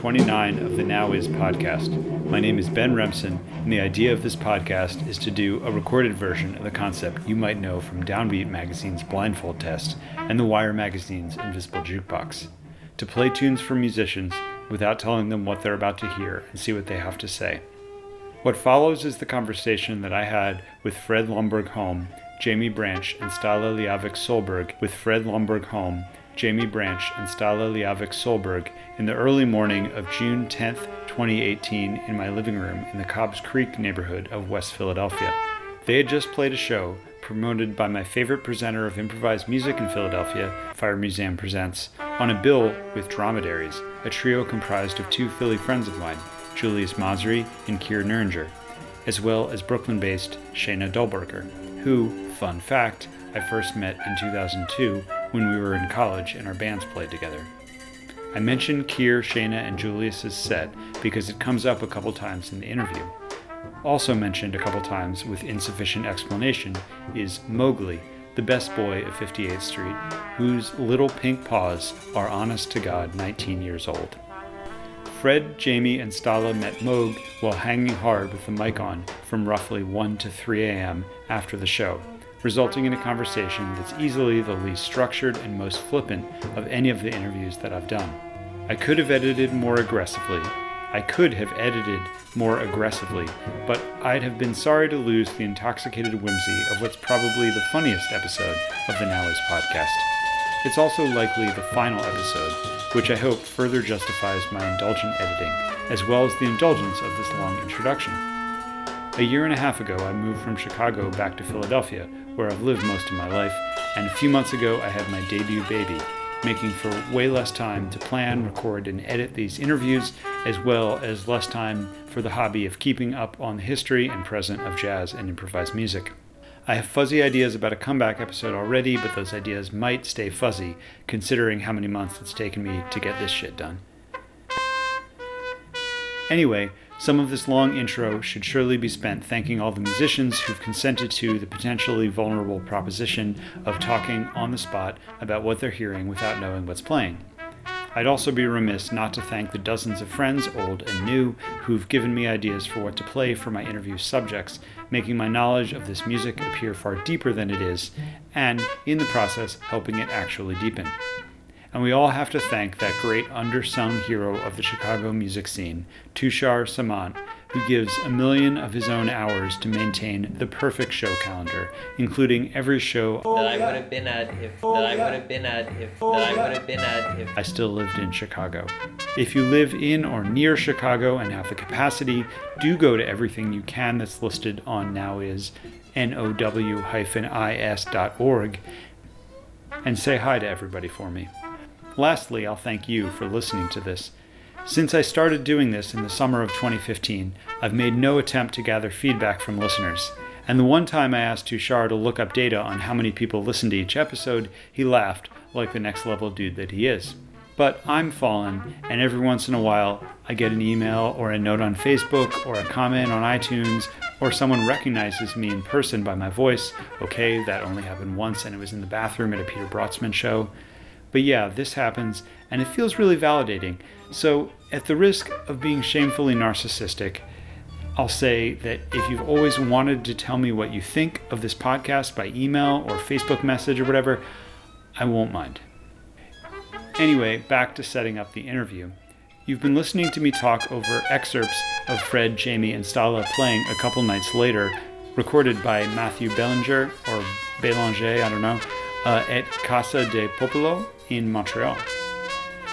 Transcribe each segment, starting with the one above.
episode 29 of the Now Is podcast. My name is Ben Remsen, and the idea of this podcast is to do a recorded version of the concept you might know from Downbeat Magazine's Blindfold Test and The Wire Magazine's Invisible Jukebox. To play tunes for musicians without telling them what they're about to hear and see what they have to say. What follows is the conversation that I had with Fred Lomberg Holm, Jaimie Branch, and Ståle Liavik Solberg with Fred Lonberg-Holm Jaimie Branch, and Ståle Liavik Solberg in the early morning of June 10, 2018, in my living room in the Cobbs Creek neighborhood of West Philadelphia. They had just played a show promoted by my favorite presenter of improvised music in Philadelphia, Fire Museum Presents, on a bill with Dromedaries, a trio comprised of two Philly friends of mine, Julius Masri and Keir Neuringer, as well as Brooklyn based Shayna Dulberger, who, fun fact, I first met in 2002 when we were in college and our bands played together. I mentioned Keir, Shayna, and Julius's set because it comes up a couple times in the interview. Also mentioned a couple times with insufficient explanation is Mowgli, the best boy of 58th Street, whose little pink paws are honest to God 19 years old. Fred, Jaimie, and Ståle met Moog while hanging hard with the mic on from roughly 1 to 3 a.m. after the show resulting in a conversation that's easily the least structured and most flippant of any of the interviews that I've done. I could have edited more aggressively. I could have edited more aggressively, but I'd have been sorry to lose the intoxicated whimsy of what's probably the funniest episode of the Now Is podcast. It's also likely the final episode, which I hope further justifies my indulgent editing, as well as the indulgence of this long introduction. A year and a half ago, I moved from Chicago back to Philadelphia, where I've lived most of my life, and a few months ago I had my debut baby, making for way less time to plan, record, and edit these interviews, as well as less time for the hobby of keeping up on the history and present of jazz and improvised music. I have fuzzy ideas about a comeback episode already, but those ideas might stay fuzzy, considering how many months it's taken me to get this shit done. Anyway, some of this long intro should surely be spent thanking all the musicians who've consented to the potentially vulnerable proposition of talking on the spot about what they're hearing without knowing what's playing. I'd also be remiss not to thank the dozens of friends, old and new, who've given me ideas for what to play for my interview subjects, making my knowledge of this music appear far deeper than it is, and, in the process, helping it actually deepen. And we all have to thank that great undersung hero of the Chicago music scene, Tushar Samant, who gives a million of his own hours to maintain the perfect show calendar, including every show oh, that I would have been at if oh, that I would have been at if oh, that I would have been at if I still lived in Chicago. If you live in or near Chicago and have the capacity, do go to everything you can that's listed on nowisnorg and say hi to everybody for me. Lastly, I'll thank you for listening to this. Since I started doing this in the summer of 2015, I've made no attempt to gather feedback from listeners. And the one time I asked Tushar to look up data on how many people listen to each episode, he laughed, like the next level dude that he is. But I'm fallen, and every once in a while I get an email or a note on Facebook or a comment on iTunes, or someone recognizes me in person by my voice. Okay, that only happened once, and it was in the bathroom at a Peter Brötzmann show. But yeah, this happens, and it feels really validating. So, at the risk of being shamefully narcissistic, I'll say that if you've always wanted to tell me what you think of this podcast by email or Facebook message or whatever, I won't mind. Anyway, back to setting up the interview. You've been listening to me talk over excerpts of Fred, Jaimie, and Ståle playing a couple nights later, recorded by Matthew Bellinger or Belanger, I don't know, uh, at Casa de Popolo in Montreal.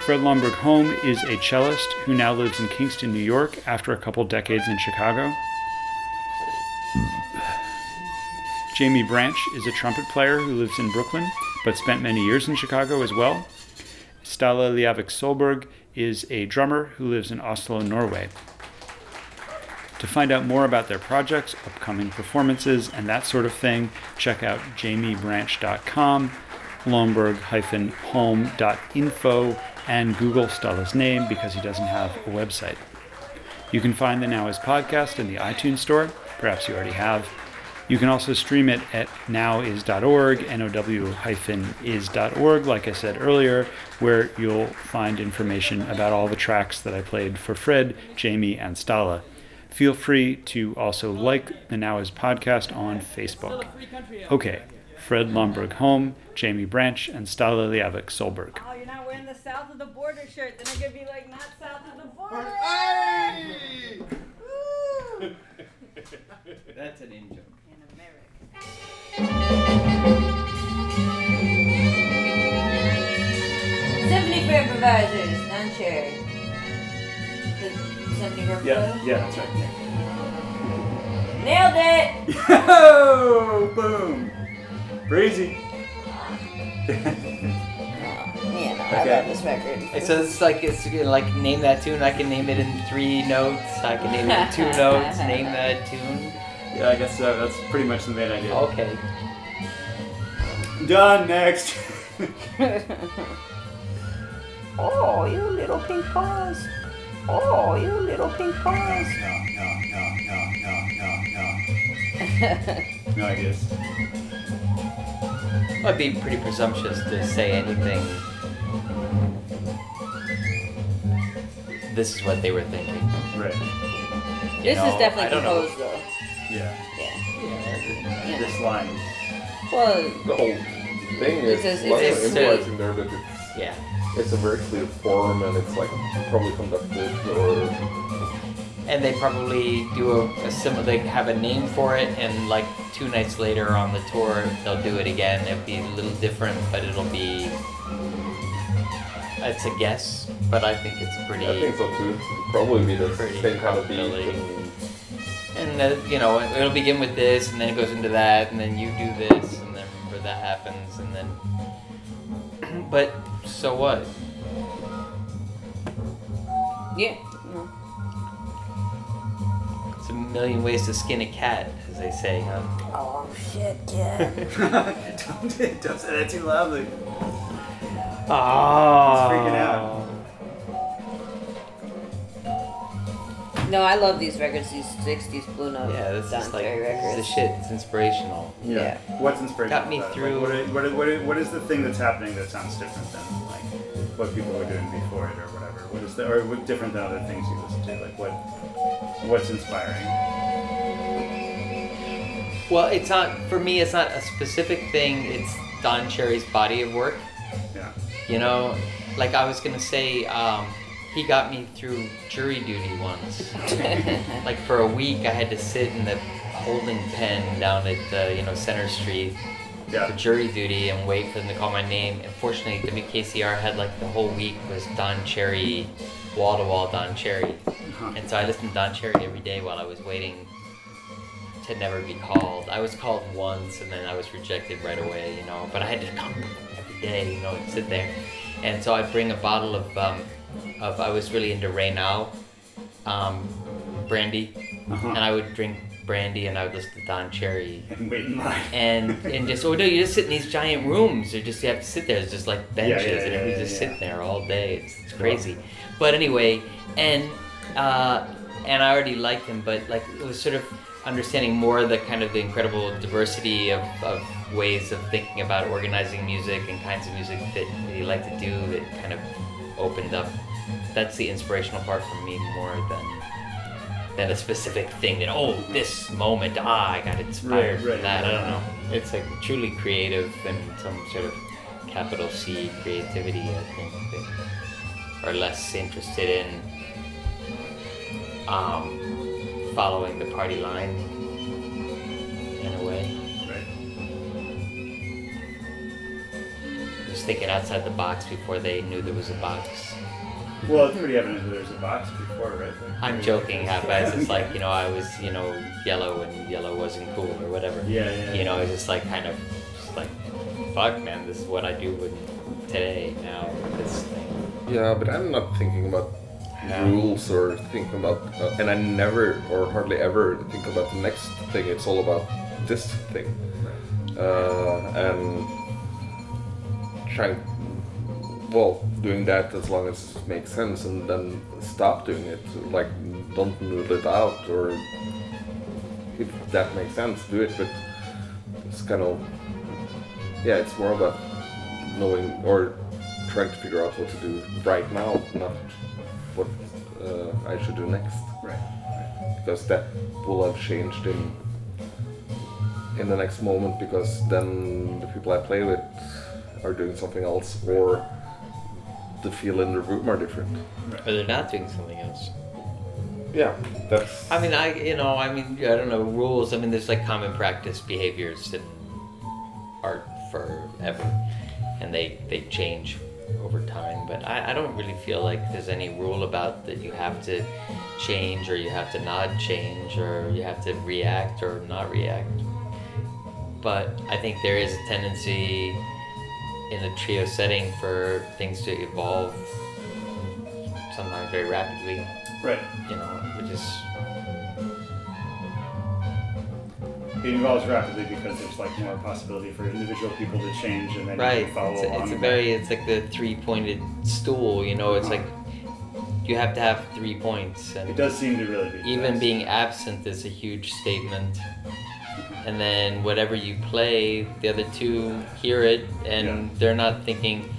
Fred Lonberg-Holm is a cellist who now lives in Kingston, New York after a couple decades in Chicago. Jaimie Branch is a trumpet player who lives in Brooklyn but spent many years in Chicago as well. Ståle Liavik Solberg is a drummer who lives in Oslo, Norway. To find out more about their projects, upcoming performances, and that sort of thing, check out jaimiebranch.com lonberg-holm.info and Google Ståle's name because he doesn't have a website. You can find the Now Is podcast in the iTunes store, perhaps you already have. You can also stream it at nowisorg, now-is.org, like I said earlier, where you'll find information about all the tracks that I played for Fred, Jaimie, and Ståle. Feel free to also like the Now Is podcast on Facebook. Okay, Fred Lomberg home, Jaimie Branch, and Ståle Liavik Solberg. Oh, you're not wearing the south of the border shirt. Then it could be like not south of the border. Woo! That's an in joke. In America. Symphony for improvisers, Don Cherry. Symphony for improvisers? yeah, that's right. Nailed it! Oh, boom! Breezy. Man, I Okay. love this record. It's it's like it's you know, like name that tune. I can name it in three notes. I can name it in two notes. Name that tune. Yeah, I guess so. That's pretty much the main idea. Okay. Done. Next. oh, you little pink paws. Oh, you little pink paws. No, no, no, no, no, no, no. No ideas. I'd be pretty presumptuous to say anything. This is what they were thinking. Right. you This know? is I definitely don't know. composed though. Yeah. Yeah. Yeah. This line. Well, The whole thing is It's a- lots it's of a- implies in there that it's Yeah. it's a very clear form and it's like probably conducted or And they probably do a, a similar. They have a name for it, and like two nights later on the tour, they'll do it again. It'll be a little different, but it'll be. It's a guess, but I think it's pretty. I think so too. It'd probably be the Pretty same kind of beat and And uh, you know, it'll begin with this, and then it goes into that, and then you do this, and then remember that happens, and then. But so what? yeah. Million ways to skin a cat, as they say, huh? Oh shit, yeah. don't, don't say that too loudly. Oh. freaking out. no, I love these records. These '60s Blue Note Yeah, this Don is like Cherry this is the shit. It's inspirational. Yeah. What's inspirational? Got me about it? through- What, what, what, what, what is the thing that's happening that sounds different than like what people were doing before it or whatever? What is the or what different than other things you listen to? Like what what's inspiring? Well, it's not for me. It's not a specific thing. It's Don Cherry's body of work. Yeah. You know, like I was gonna say, um, he got me through jury duty once. like for a week, I had to sit in the holding pen down at uh, you know Center Street Yeah. for jury duty and wait for them to call my name. And fortunately, WKCR had like the whole week was Don Cherry, wall to wall Don Cherry. Huh. And so I listened to Don Cherry every day while I was waiting to never be called. I was called once and then I was rejected right away, you know. But I had to come every day, you know, and sit there. And so I'd bring a bottle of, um, of I was really into Ray Now, um, brandy, Uh-huh. and I would drink brandy and I would listen to Don Cherry. And wait in line. And and just oh no, you just sit in these giant rooms. You just you have to sit there. It's just like benches, yeah, and yeah, everybody's yeah, just yeah. sitting there all day. It's, it's crazy. But anyway, and uh, and I already liked him, but like it was sort of understanding more the kind of the incredible diversity of, of ways of thinking about organizing music and kinds of music that he liked to do that kind of opened up. That's the inspirational part for me more than than a specific thing that oh this moment ah I got inspired Right, from right, that. I don't know. It's like truly creative and some sort of capital C creativity. I think that are less interested in um, following the party line in a way. Right. Just thinking outside the box before they knew there was a box. Well, it's pretty evident that there's a box before, right? Like, I'm joking half as it's like, you know, I was, you know, yellow and yellow wasn't cool or whatever. Yeah, yeah. You know, it's just like kind of just like fuck man, this is what I do with today now this thing. yeah, but I'm not thinking about Yeah. rules or thinking about uh, and I never or hardly ever think about the next thing. It's all about this thing. Uh, and trying well doing that as long as it makes sense and then stop doing it like don't noodle it out or if that makes sense, do it. But it's kind of yeah, it's more about knowing or trying to figure out what to do right now, not what uh, I should do next, Right. because that will have changed in in the next moment. Because then the people I play with are doing something else, or the feel in the room are different. Or they're not doing something else. Yeah, that's. I mean, I you know, I mean, I don't know rules. I mean, there's like common practice behaviors in art forever, and they they change over time. But I, I don't really feel like there's any rule about that you have to change or you have to not change or you have to react or not react. But I think there is a tendency in the trio setting for things to evolve sometimes very rapidly Right. you know, which is It evolves rapidly because there's like more possibility for individual people to change and then right. follow It's a, along. it's a very, it's like the three-pointed stool. You know, it's like you have to have three points, and It does seem to really be. even yes. being absent is a huge statement. And then whatever you play, the other two hear it, and Yeah. they're not thinking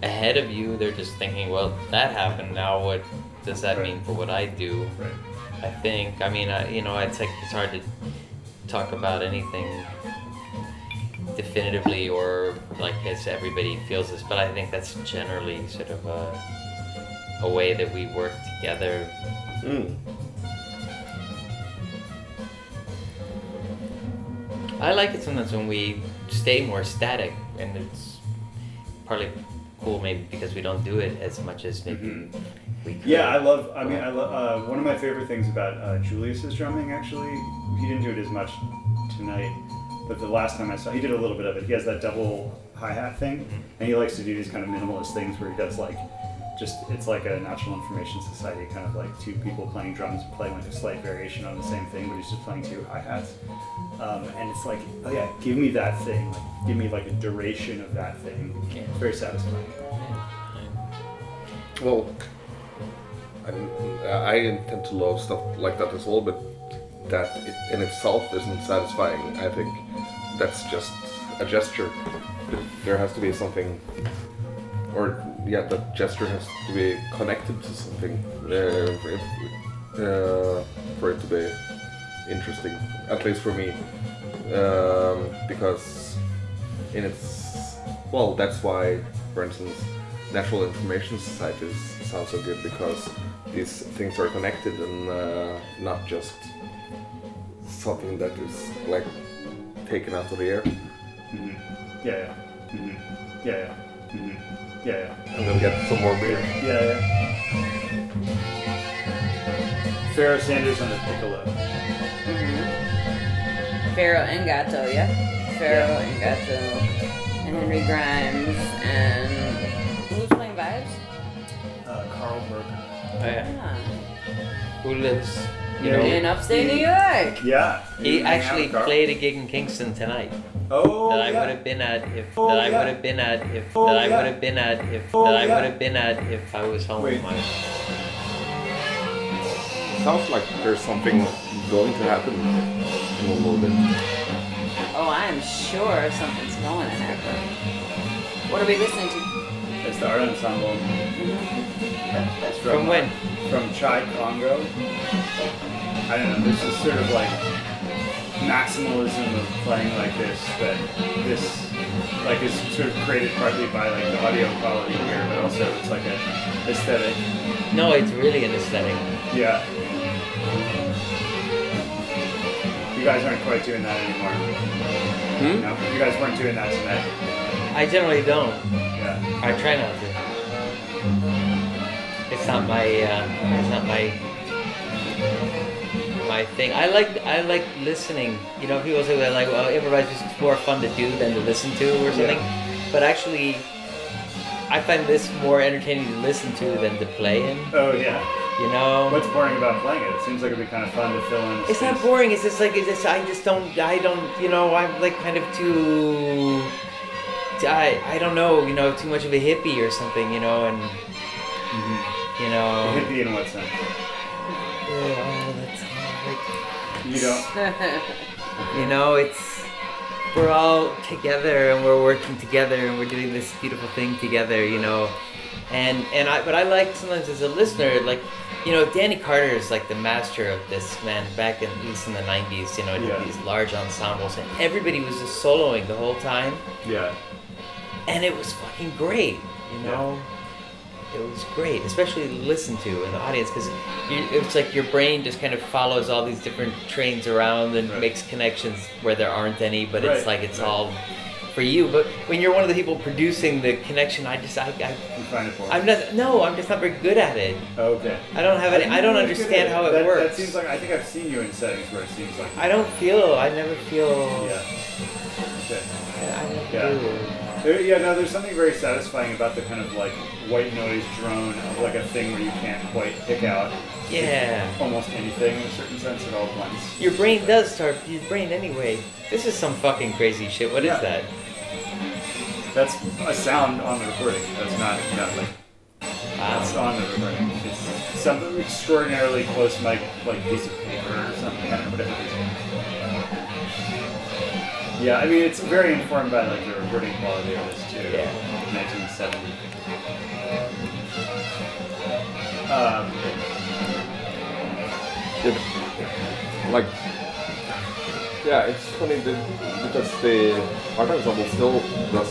ahead of you. They're just thinking, well, that happened. Now, what does that Right. mean for what I do? Right. I think. I mean, I, you know, it's like it's hard to talk about anything definitively or like as everybody feels this, but I think that's generally sort of a, a way that we work together. Mm. I like it sometimes when we stay more static, and it's partly cool maybe because we don't do it as much as maybe we could. Yeah, I love. I mean, I love. Uh, one of my favorite things about uh, Julius's drumming, actually, he didn't do it as much tonight, but the last time I saw, he did a little bit of it. He has that double hi hat thing, and he likes to do these kind of minimalist things where he does like, just it's like a Natural Information Society kind of like two people playing drums playing like a slight variation on the same thing, but he's just playing two hi hats, um, and it's like, oh yeah, give me that thing, like give me like a duration of that thing. Yeah. It's very satisfying. Well, I, I tend to love stuff like that as well, but that it, in itself isn't satisfying. I think that's just a gesture. There has to be something, or yeah, that gesture has to be connected to something uh, it, uh, for it to be interesting. At least for me, um, because in its well, that's why, for instance, Natural Information Societies sound so good because these things are connected and uh, not just something that is like taken out of the air hmm Yeah, yeah. hmm Yeah, yeah. Hmm Yeah, yeah. and then get some more beer. Yeah, yeah. Pharaoh Sanders on the piccolo. Mhm. Pharaoh and Gato, yeah. Pharaoh and Gato, and Henry Grimes, and who's playing vibes? Uh, Karl Berger. Oh, yeah. Ah, Who lives? You Yeah, know, in upstate New York. Yeah. he You hang out actually played a gig in Kingston tonight. Oh, that I yeah. would have been at if Oh, that I yeah. would have been at if Oh, that I yeah. would have been at if Oh, that I would have been at if I was home. Wait. My- Sounds like there's something going to happen in a little bit. Oh, I am sure something's going to happen. What are we listening to? It's the art ensemble. Mm-hmm. It's From when? From Chai Congo. I don't know. This is sort of like maximalism of playing like this. That this like is sort of created partly by like the audio quality here, but also it's like a aesthetic. No, it's really an aesthetic. Yeah. You guys aren't quite doing that anymore. Hmm? No, you guys weren't doing that tonight. I generally don't. Yeah. I try not to. It's not my. Uh, it's not my. My thing. I like. I like listening. You know, people say that like, well, improvise is more fun to do than to listen to or something. But actually, I find this more entertaining to listen to than to play in. Oh yeah. You know. What's boring about playing it? It seems like it'd be kind of fun to fill in. It's not boring. It's just like it's just I just don't I don't you know I'm like kind of too I I don't know you know too much of a hippie or something you know and mm-hmm. you know Hippie in what sense? yeah, You don't. You know, it's we're all together and we're working together and we're doing this beautiful thing together. You know, and and I but I like sometimes as a listener like. You know, Danny Carter is like the master of this man. Back in at least in the '90s, you know, Yeah. these large ensembles, and everybody was just soloing the whole time, Yeah. and it was fucking great. You know, it was great, especially to listen to in the audience because it's like your brain just kind of follows all these different trains around and Right. makes connections where there aren't any, but Right, it's like it's right. all for you. But when you're one of the people producing the connection, I just I, I You find it boring. I'm not no, I'm just not very good at it. okay. I don't have any. I don't you're good understand how it that, works. That seems like I think I've seen you in settings where it seems like. I don't feel. I never feel. Yeah. Okay. I, I Yeah. do. There, yeah, no, there's something very satisfying about the kind of like white noise drone of like a thing where you can't quite pick out Yeah. almost anything in a certain sense. at all blends. Your brain does start. Your brain anyway. This is some fucking crazy shit. What is Yeah. that? That's a sound on the recording. That's not, not like that's Wow. on the recording. It's some extraordinarily close mic like piece of paper or something. I don't know whatever it is. Yeah, I mean it's very informed by like the recording quality of this too. Yeah. 1970. Um, It, like, yeah, it's funny that, because the art ensemble still does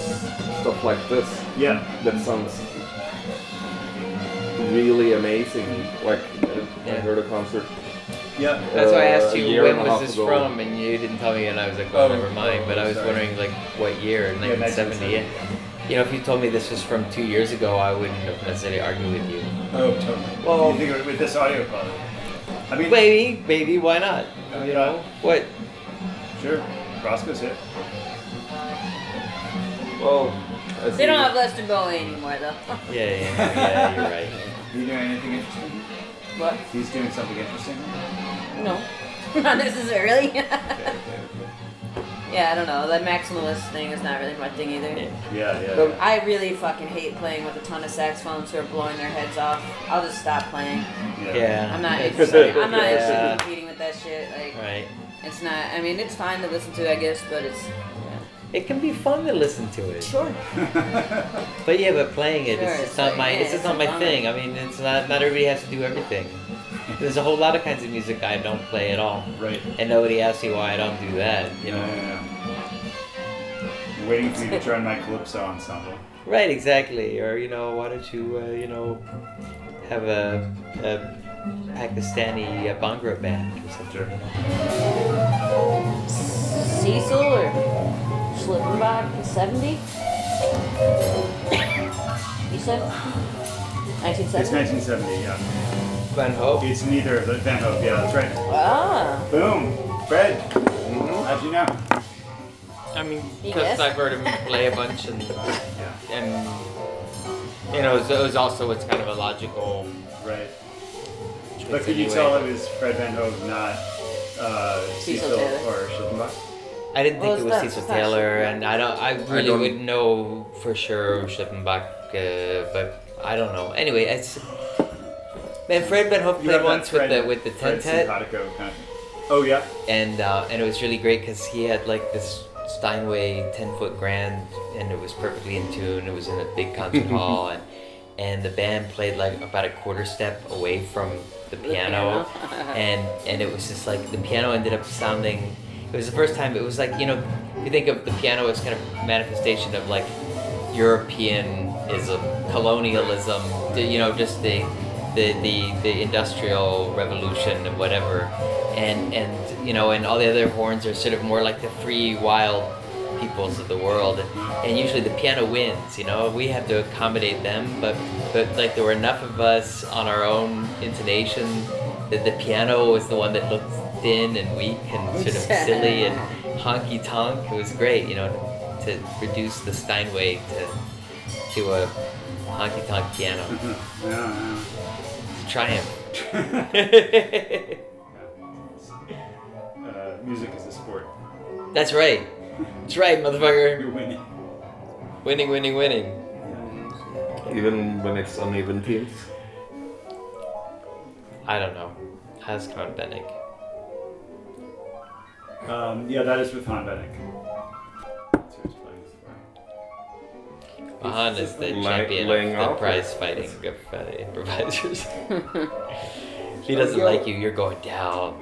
stuff like this yeah, that sounds really amazing. Like, uh, I heard a concert. Yeah. That's why I uh, asked you year when was this ago. from, and you didn't tell me, and I was like, well, Oh, never mind. But I was sorry. wondering like what year, Yeah, 1970. Yeah. You know, if you told me this was from two years ago, I wouldn't have necessarily argued with you. Oh, totally. Well- you think of with this audio quality? I mean, Maybe, maybe, why not? You know what? sure. Roscoe's hit. Well, They don't have Lester Bowie anymore, though. Yeah, yeah, yeah. You're right. Are you doing anything interesting? What? He's doing something interesting. No. Not necessarily. Okay, okay, okay. yeah, I don't know. That maximalist thing is not really my thing either. Yeah. Yeah, yeah. I really fucking hate playing with a ton of saxophones who are blowing their heads off. I'll just stop playing. Yeah. I'm not It's interested. like- I'm not interested in competing with that shit. Like, Right. it's not. I mean, it's fine to listen to, I guess, but it's It can be fun to listen to it. sure. But yeah, but playing it, Sure, it's it's just not like, my, yeah, it's just not my bummer. thing. I mean, it's not, not everybody has to do everything. There's a whole lot of kinds of music I don't play at all. Right. And nobody asks me why I don't do that, you know? Yeah, yeah, yeah. I'm waiting for you to join my calypso ensemble. Right, exactly. Or, you know, why don't you, uh, you know, have a, a Pakistani uh, Bhangra band or something? Sure. you know? Cecil or Schlippenbach, 70? You said? 1970? It's 1970? 1970, yeah. Van Hove? It's neither of the Van Hove, yeah, that's right. Ah. Boom! Fred! Mhm. How'd you know? I mean, because. I've heard him play a bunch and, Yeah, and you know, it was, it was also, it's kind of a logical right. But could you tell it was Fred Van Hove, not uh, Cecil Cecil or Schlippenbach? I didn't Well, think it was not- Cecil Taylor, Schlippenbach. and I don't. I really don't- wouldn't know for sure Schlippenbach, uh, but I don't know. Anyway, it's man. Fred Van Hove played have that once with the with the Fred Tentet, simpatico kind of. Oh, yeah? and uh, and it was really great because he had like this Steinway ten foot grand, and it was perfectly in tune. It was in a big concert hall, and and the band played like about a quarter step away from the piano, piano. and and it was just like the piano ended up sounding. It was the first time. It was like you know, you think of the piano as kind of manifestation of like Europeanism, colonialism, you know, just the the, the, the industrial revolution and whatever, and and you know, and all the other horns are sort of more like the free wild peoples of the world, and usually the piano wins. You know, we have to accommodate them, but but like there were enough of us on our own intonation that the piano was the one that looked thin and weak and sort of silly and honky tonk. It was great, you know, to reduce the Steinway to to a honky tonk piano. Yeah, Triumph. uh, music is a sport. That's right. That's right, motherfucker. You're winning. Winning, winning, winning. Even when it's uneven teams. I don't know. Ask Ron Bennink. Um, yeah, that is with Han Bennink. That's who he's playing for. Ahan is the Lay- champion laying of the off prize it. fighting of uh, improvisers. he doesn't like you, you're going down.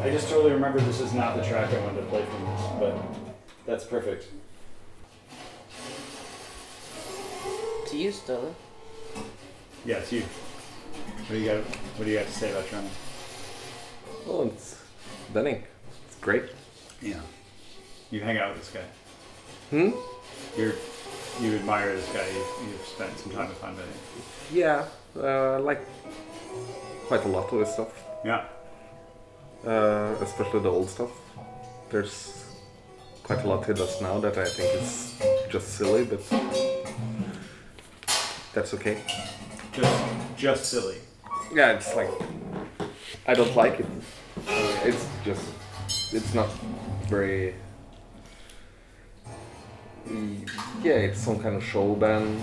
I just totally remember this is not the track I wanted to play from this, but that's perfect. To you, Ståle. Yeah, it's you. What do you got? What do you got to say about drumming? Oh, it's Bennink. It's great. Yeah. You hang out with this guy. Hmm? You're you admire this guy. You've, you've spent some time with Han Bennink. Yeah, uh, I like quite a lot of his stuff, Yeah. uh, especially the old stuff. There's quite a lot he does now that I think is just silly, but that's okay. Just just silly. Yeah, it's like I don't like it. Uh, it's just it's not very. Yeah, it's some kind of show band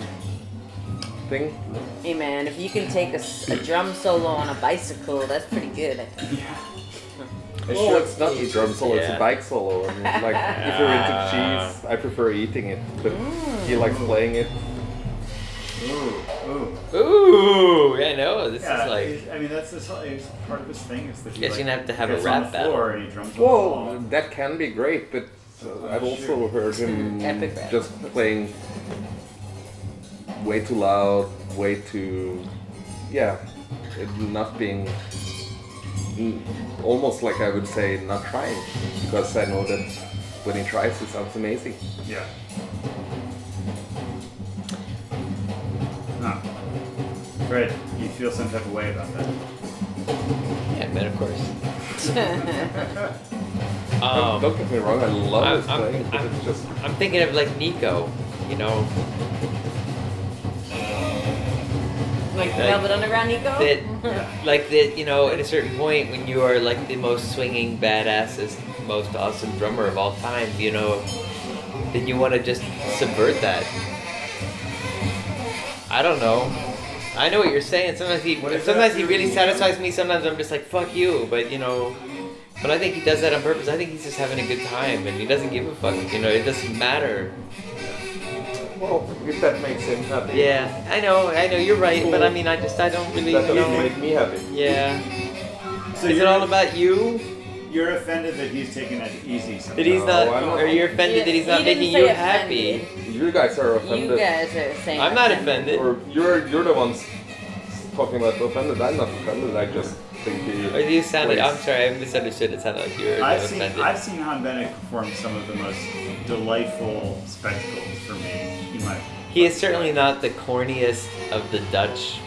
thing. Hey man, if you can take a drum solo on a bicycle, that's pretty good. I think. Yeah. It's sure it's not a drum solo, it's a bike solo. And like if you're into cheese, I prefer eating it, but he likes playing it. Ooh. Ooh. Ooh, I know. This Yeah. is like. he's- I mean, that's this. It's part of his thing is that he like, you're gonna have to have a rap on the battle. floor and he drums on the Well, that can be great, but uh, I've also heard him Epic rap. just playing way too loud, way too, yeah, it not being mm, almost like I would say not trying because I know that when he tries, it sounds amazing. Yeah. Fred, you feel some type of way about that. Yeah, man, of course. Don't- Um, Don't get me wrong, I love I'm- his I'm- playing, I'm- it's just I'm thinking of like Nico, you know, Like Like- Velvet Underground, Nico? that, like that, you know, at a certain point when you are like the most swinging, badassest, most awesome drummer of all time, you know, then you want to just subvert that. I don't know. I know what you're saying. Sometimes he, sometimes he really satisfies me. Sometimes I'm just like, fuck you. But you know, but I think he does that on purpose. I think he's just having a good time, and he doesn't give a fuck. You know, it doesn't matter. well, if that makes him happy. Yeah, I know, I know, you're right. But I mean, I just, I don't really That doesn't know. make me happy. Yeah. So Is it all about you? You're offended that he's taking it easy somehow. That he's No, not, I'm not. or you're offended that he's not He making say you offended. happy. You guys are offended. You offended. guys are saying I'm not offended. Or you're you're the ones talking about offended. I'm not offended. I just think he. Or you sounded, plays- I'm sorry, I misunderstood. It sounded like you were I've seen offended. I've seen Han Bennink perform some of the most delightful spectacles for me. He might. He is certainly not the corniest of the Dutch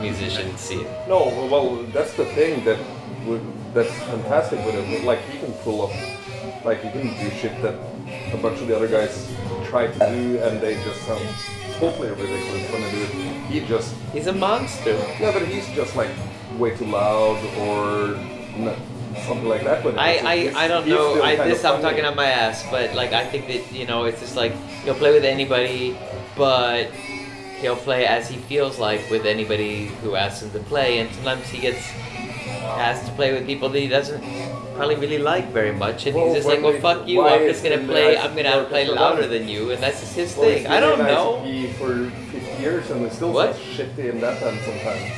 musician scene. No, well, that's the thing that would, that's fantastic with uh, him. Like he can pull off, like he can do shit that a bunch of the other guys try to do, and they just sound totally ridiculous when they do it. He just, He's a monster. yeah, but he's just like way too loud or something like that. When I. I, He's- I don't know. I, this I'm talking on my ass, but like I think that you know it's just like he'll play with anybody, but he'll play as he feels like with anybody who asks him to play, and sometimes he gets asked to play with people that he doesn't probably really like very much, and Well, he's just like, well, we- fuck you. I'm just gonna play. eyes I'm gonna the play louder than you, and that's just his Well, thing. I don't know. For 50 years and it still What? sounds shitty in that band sometimes.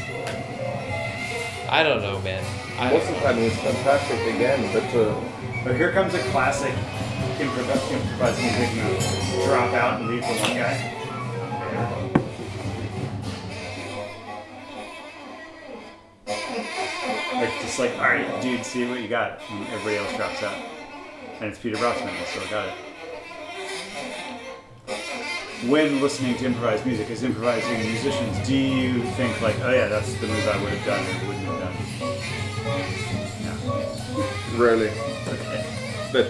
I don't know, man. I Most of the time he's fantastic again, but uh, But here comes a classic improv- improvised music move. Drop out and leave for one guy. Like just like, all right, dude, see what you got, and everybody else drops out, and it's Peter Brötzmann. I still got it. When listening to improvised music, as improvising musicians, do you think like, oh yeah, that's the move I would have done or wouldn't have done? No. rarely. Okay. But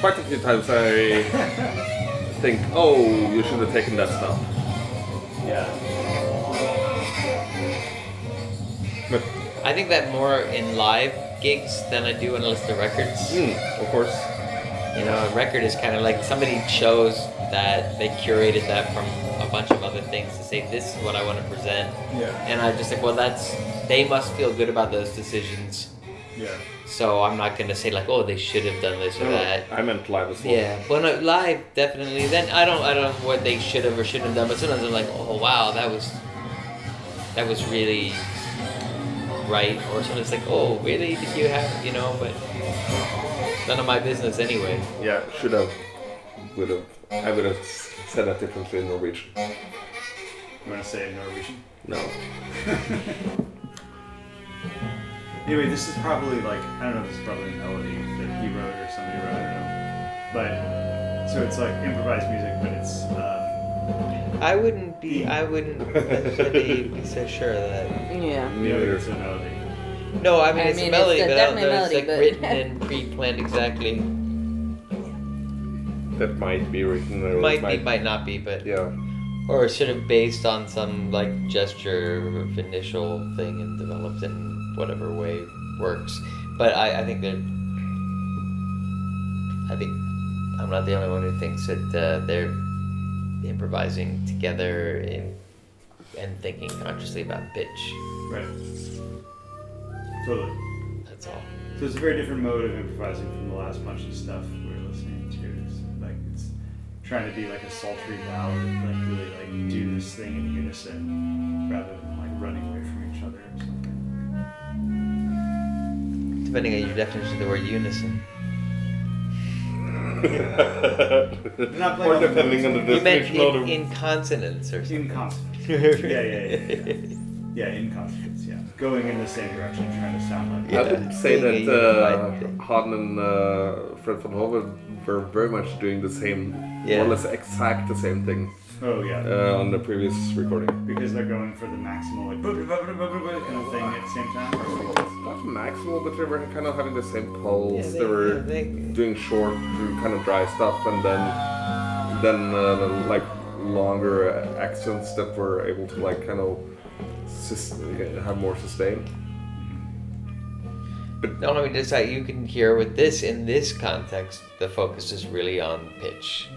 quite a few times I think, oh, you should have taken that stop. Yeah. But I think that more in live gigs than I do in a list of records. mm, of course, You know, a record is kind of like somebody chose that, they curated that from a bunch of other things to say, this is what I want to present. Yeah. And I just like, well, that's, they must feel good about those decisions. Yeah. So I'm not gonna say like, oh, they should have done this or that. I meant live as well. Yeah, but no, live definitely. Then I don't, I don't know what they should have or shouldn't have done. But sometimes I'm like, oh wow, that was, that was really right. Or sometimes like, oh really, did you have, you know? But none of my business anyway. Yeah, should have, would have. I would have said that differently in Norwegian. You want to say it in Norwegian? No. Anyway, this is probably like I don't know if this is probably a melody that he wrote or somebody wrote. I don't know. But so it's like improvised music, but it's um, I wouldn't be, I wouldn't necessarily be so sure of that. Yeah. you know, a melody. No, I mean I it's mean, a it's melody, a- but I don't definitely know it's like melody, written but- and pre-planned exactly. That might be written or Might be, might not be, but Yeah. or sort of based on some like gesture of initial thing and developed in whatever way works. But I, I think that I think I'm not the only one who thinks that uh, they're improvising together in, and thinking consciously about pitch. Right. Totally. That's all. So it's a very different mode of improvising from the last bunch of stuff we were listening to. It's like it's trying to be like a sultry ballad, like really like do this thing in unison rather than like running away from each other or something. Depending on your definition of the word unison. Not playing or all the depending on the. You meant definition of in, the. in consonants or In something. consonance. yeah, yeah, yeah, yeah. Yeah, in consonance, yeah. Going in the same direction, trying to sound like Yeah. I would say Being a that uh, unified thing. Han and uh, Fred van Hove were very much doing the same, Yeah. more or less exact the same thing Oh yeah. uh, on the previous recording. because they're going for the maximal like kind of thing at the same time. Not maximal, but they were kind of having the same pulse. Yeah, they, they- were yeah, they- doing short, kind of dry stuff, and then then uh, like longer uh, accents that were able to like kind of sus- have more sustain. No, I mean, it's like you can hear with this in this context, the focus is really on pitch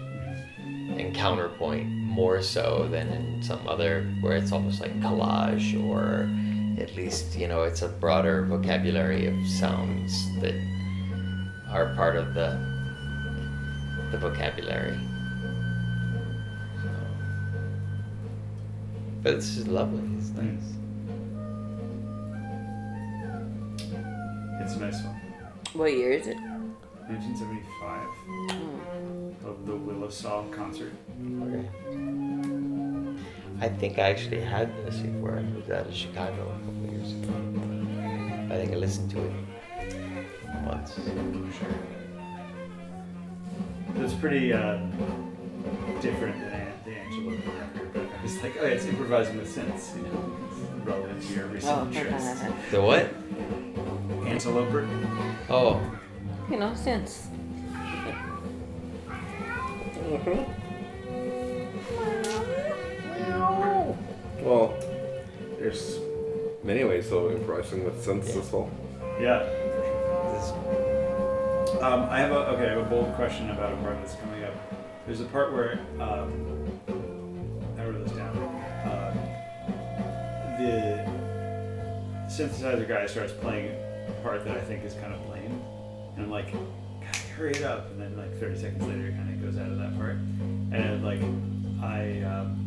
and counterpoint more so than in some other where it's almost like collage or at least you know it's a broader vocabulary of sounds that are part of the the vocabulary. So, but this is lovely. It's mm. nice. It's a nice one. What year is it? 1975 Oh. Mm. of the Willisau concert. Okay. I think I actually had this before. I moved out of Chicago a couple years ago. I think I listened to it once. Sure. It's pretty uh, different than An- the Angela record, but I was like, oh, yeah, it's improvising with synths, you know, it's relevant to your recent Oh. interests. The what? Anteloper. Oh, you know, since. Well, there's many ways of improvising with synths Yeah. as well. Yeah. Um, I have a okay. I have a bold question about a part that's coming up. There's a part where um, I wrote this down. Uh, the synthesizer guy starts playing a part that I think is kind of lame, and I'm like, God, hurry it up! And then like 30 seconds later, it kind of goes out of that part, and like I um,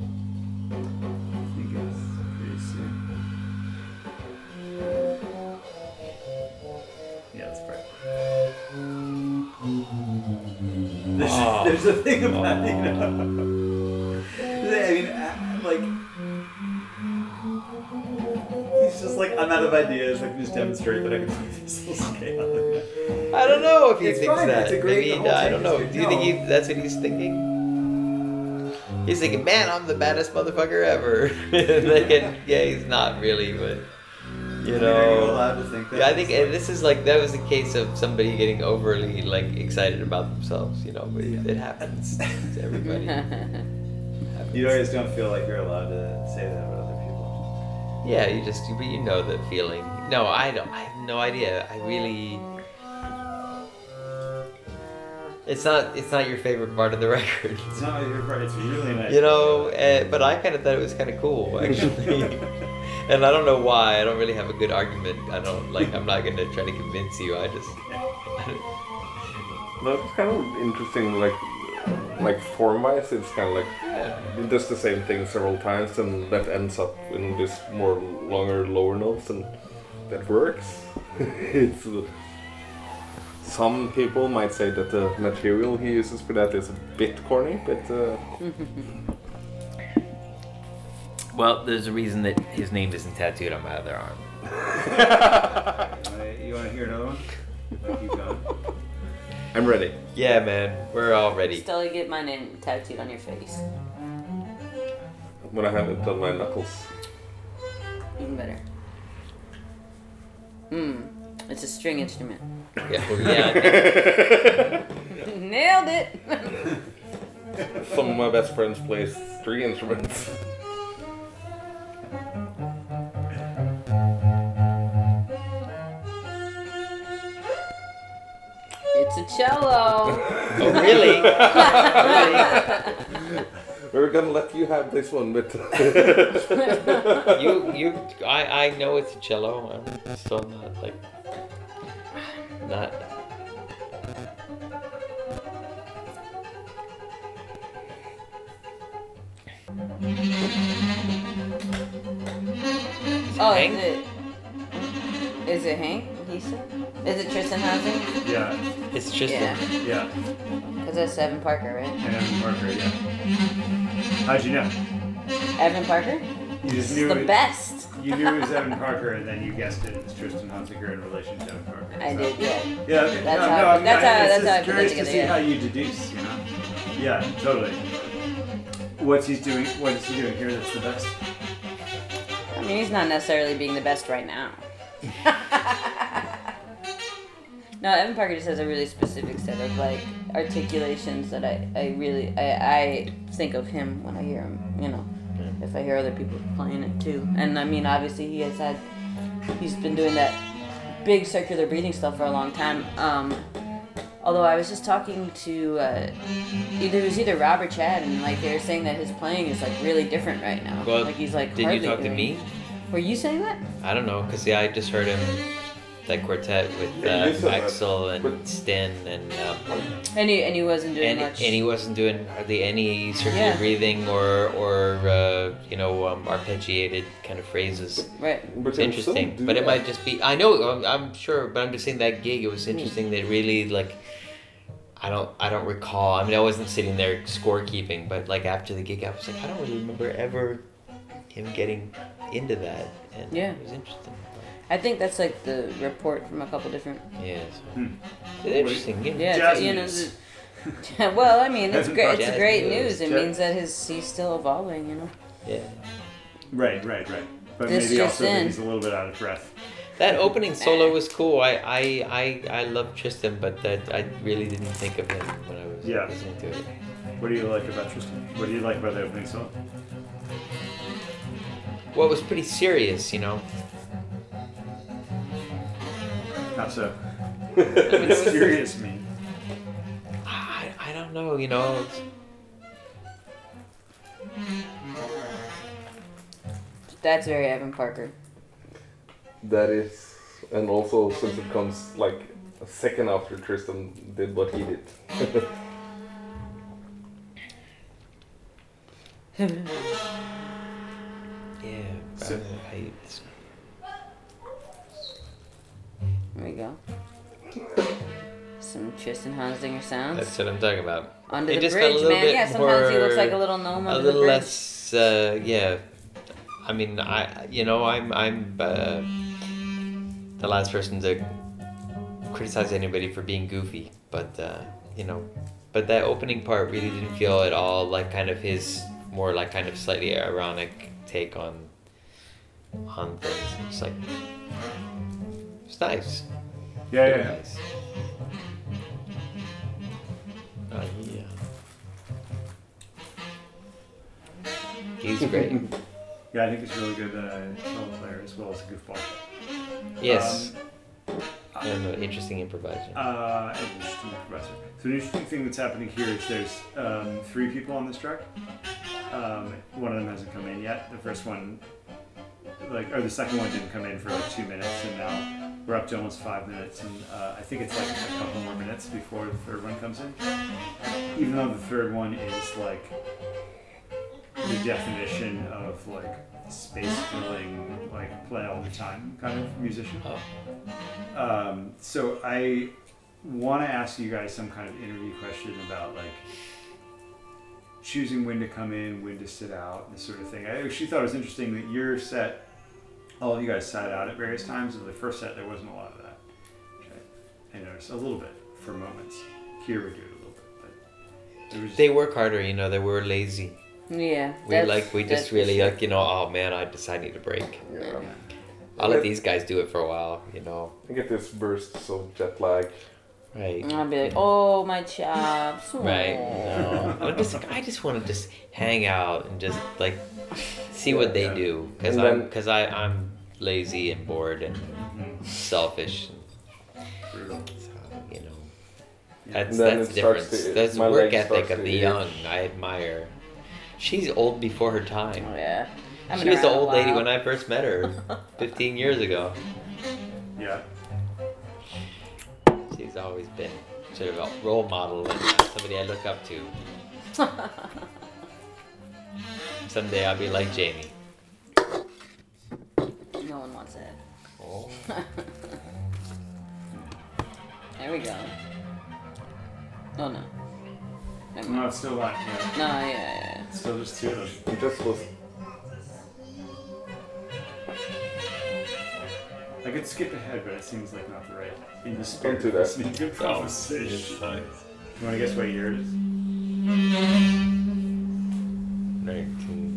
There's, a thing about you know. I mean, uh, like he's just like I'm out of ideas. I can just demonstrate that I can play this scale. I don't know if he It's thinks fine, that. it's a great- Maybe the I don't know. Do you think he, that's what he's thinking? He's thinking, man, I'm the baddest motherfucker ever. and, yeah, he's not really, but you Are you know. allowed to think that? Yeah, I think uh, this is like that was a case of somebody getting overly like excited about themselves, you know. But it happens to everybody. you always don't feel like you're allowed to say that about other people. Yeah, you just but you know the feeling. No, I don't. I have no idea. I really. It's not. It's not your favorite part of the record. It's not my favorite. It's really nice. You know, uh, but I kind of thought it was kind of cool actually. And I don't know why. I don't really have a good argument. I don't like. I'm not gonna try to convince you. I just. That's kind of interesting. Like, like form wise, it's kind of like it does the same thing several times, and that ends up in this more longer lower notes, and that works. it's uh, some people might say that the material he uses for that is a bit corny, but uh, Well, there's a reason that his name isn't tattooed on my other arm. You want to hear another one? Keep going. I'm ready. Yeah, man, we're all ready. Still, you get my name tattooed on your face. When I have it on my knuckles. Even better. Hmm. It's a string instrument. Yeah, well, yeah. Nailed it. Some of my best friends play string instruments. Cello. Oh, really? We were gonna let you have this one, but you, you, I, I know it's a cello. I'm still not like, not. Oh, Hank? is it? Is it Hank? He said. Is it Tristan Honsinger? Yeah, It's Tristan. Yeah. yeah. Because that's Evan Parker, right? And Evan Parker, yeah. How'd you know? Evan Parker? You just It's knew the it. best. You knew it was Evan Parker, and then you guessed it was Tristan Honsinger in relation to Evan Parker. I so- did, yeah. Yeah, okay. That's no, how- no, I'm, that's I, how- it's that's how I just put it curious to together, see yeah. how you deduce, you know? Yeah, totally. What's he's doing? What is he doing here that's the best? I mean, he's not necessarily being the best right now. no, Evan Parker just has a really specific set of like articulations that I, I really I, I think of him when I hear him. You know, if I hear other people playing it too. And I mean, obviously he has had he's been doing that big circular breathing stuff for a long time. Um, although I was just talking to uh, either it was either Rob or Chad, and like they were saying that his playing is like really different right now. Well, like he's like Did you talk to me? Were you saying that? I don't know, cause yeah, I just heard him that quartet with uh, Axel and but- Sten and um, And he and he wasn't doing and, much. and he wasn't doing hardly any circular Yeah. breathing or or uh, you know um, arpeggiated kind of phrases. right. but It's interesting, but it that. might just be. I know, I'm, I'm sure, but I'm just saying that gig. It was interesting. That really like. I don't. I don't recall. I mean, I wasn't sitting there scorekeeping, but like after the gig, I was like, I don't really remember ever him getting into that, and Yeah. it was interesting. I think that's like the report from a couple different. Yeah, so. Hmm. it's interesting. Yeah. Yeah, it's, you know. news. the- well, I mean, it's great. It's great news. news. It means that his he's still evolving. You know. yeah. Right, right, right. But This maybe also that in. he's a little bit out of breath. That opening solo was cool. I I I, I love Tristan, but that I really didn't think of him when I was Yeah. listening to it. What do you like about Tristan? What do you like about the opening song? Well, it was pretty serious, you know. How so? what does serious mean? I, I don't know, you know. it's- That's very Evan Parker. That is, and also since it comes like a second after Tristan did what he did. Yeah. So- I, I, it's- There we go. Some Tristan Honsinger sounds. that's what I'm talking about. Under it the just felt a bridge, little man. bit Yeah, sometimes he looks like a little gnome a little less uh, yeah i mean i you know i'm i'm uh, the last person to criticize anybody for being goofy but uh, you know but that opening part really didn't feel at all like kind of his more like kind of slightly ironic take on on things it's like it's nice Yeah, yeah, yeah. nice uh, yeah he's great Yeah, I think he's really good uh, solo player as well as a goofball. Yes, Um, and an interesting improviser. Uh, interesting improviser. So the interesting thing that's happening here is there's um, three people on this track. Um, one of them hasn't come in yet. The first one like, or the second one didn't come in for like two minutes, and now we're up to almost five minutes, and uh, I think it's like a couple more minutes before the third one comes in. Even though the third one is like the definition of like space filling, like play all the time kind of musician. Oh. Um, so I want to ask you guys some kind of interview question about like choosing when to come in, when to sit out, this sort of thing. I actually thought it was interesting that your set, all of you guys sat out at various times. And the first set, there wasn't a lot of that. Which I, I noticed a little bit for moments. Here we do it a little bit, but it was They work harder, you know. They were lazy. Yeah. We that's- like we that's just for really sure. like you know. Oh man, I decided I need a break. Yeah. yeah. I'll let these guys do it for a while, you know. I get this burst of jet lag. Right. And I'll be like, oh my chops. Right. Aw." No. I just I just want to just hang out and just like see what they Yeah. do because And I'm then- because I I'm lazy and bored and selfish. Brutal. So, you know. That's And that's it the to- that's the work ethic of the itch. young. I admire. She's old before her time. Oh, yeah. I've she was the old lady when I first met her, 15 years ago. Yeah. She's always been sort of a role model and uh, somebody I look up to. Someday I'll be like Jaimie. No one wants it. Oh. There we go. Oh no. Never No, it's still not. Yeah. No, yeah, yeah. It's still just two of them. He just was. I could skip ahead, but it seems like not the right in the spirit do of that. listening to conversation. You want to guess what year it is? 1983.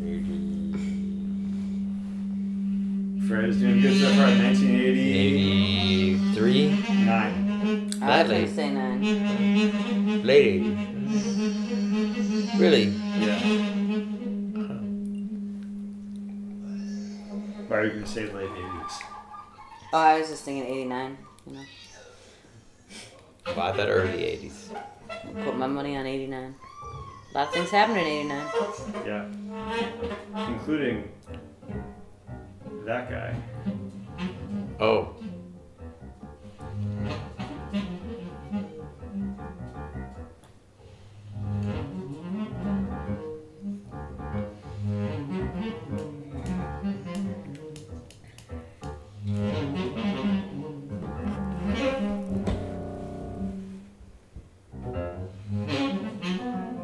Is doing good so far. 1989. I was gonna say nine. Lady. Really? Yeah. Why are you going to say late 80s? Oh, I was just thinking 89. You know, Well, I thought early 80s. put my money on 89. A lot of things happened in 89. Yeah. Including that guy. Oh.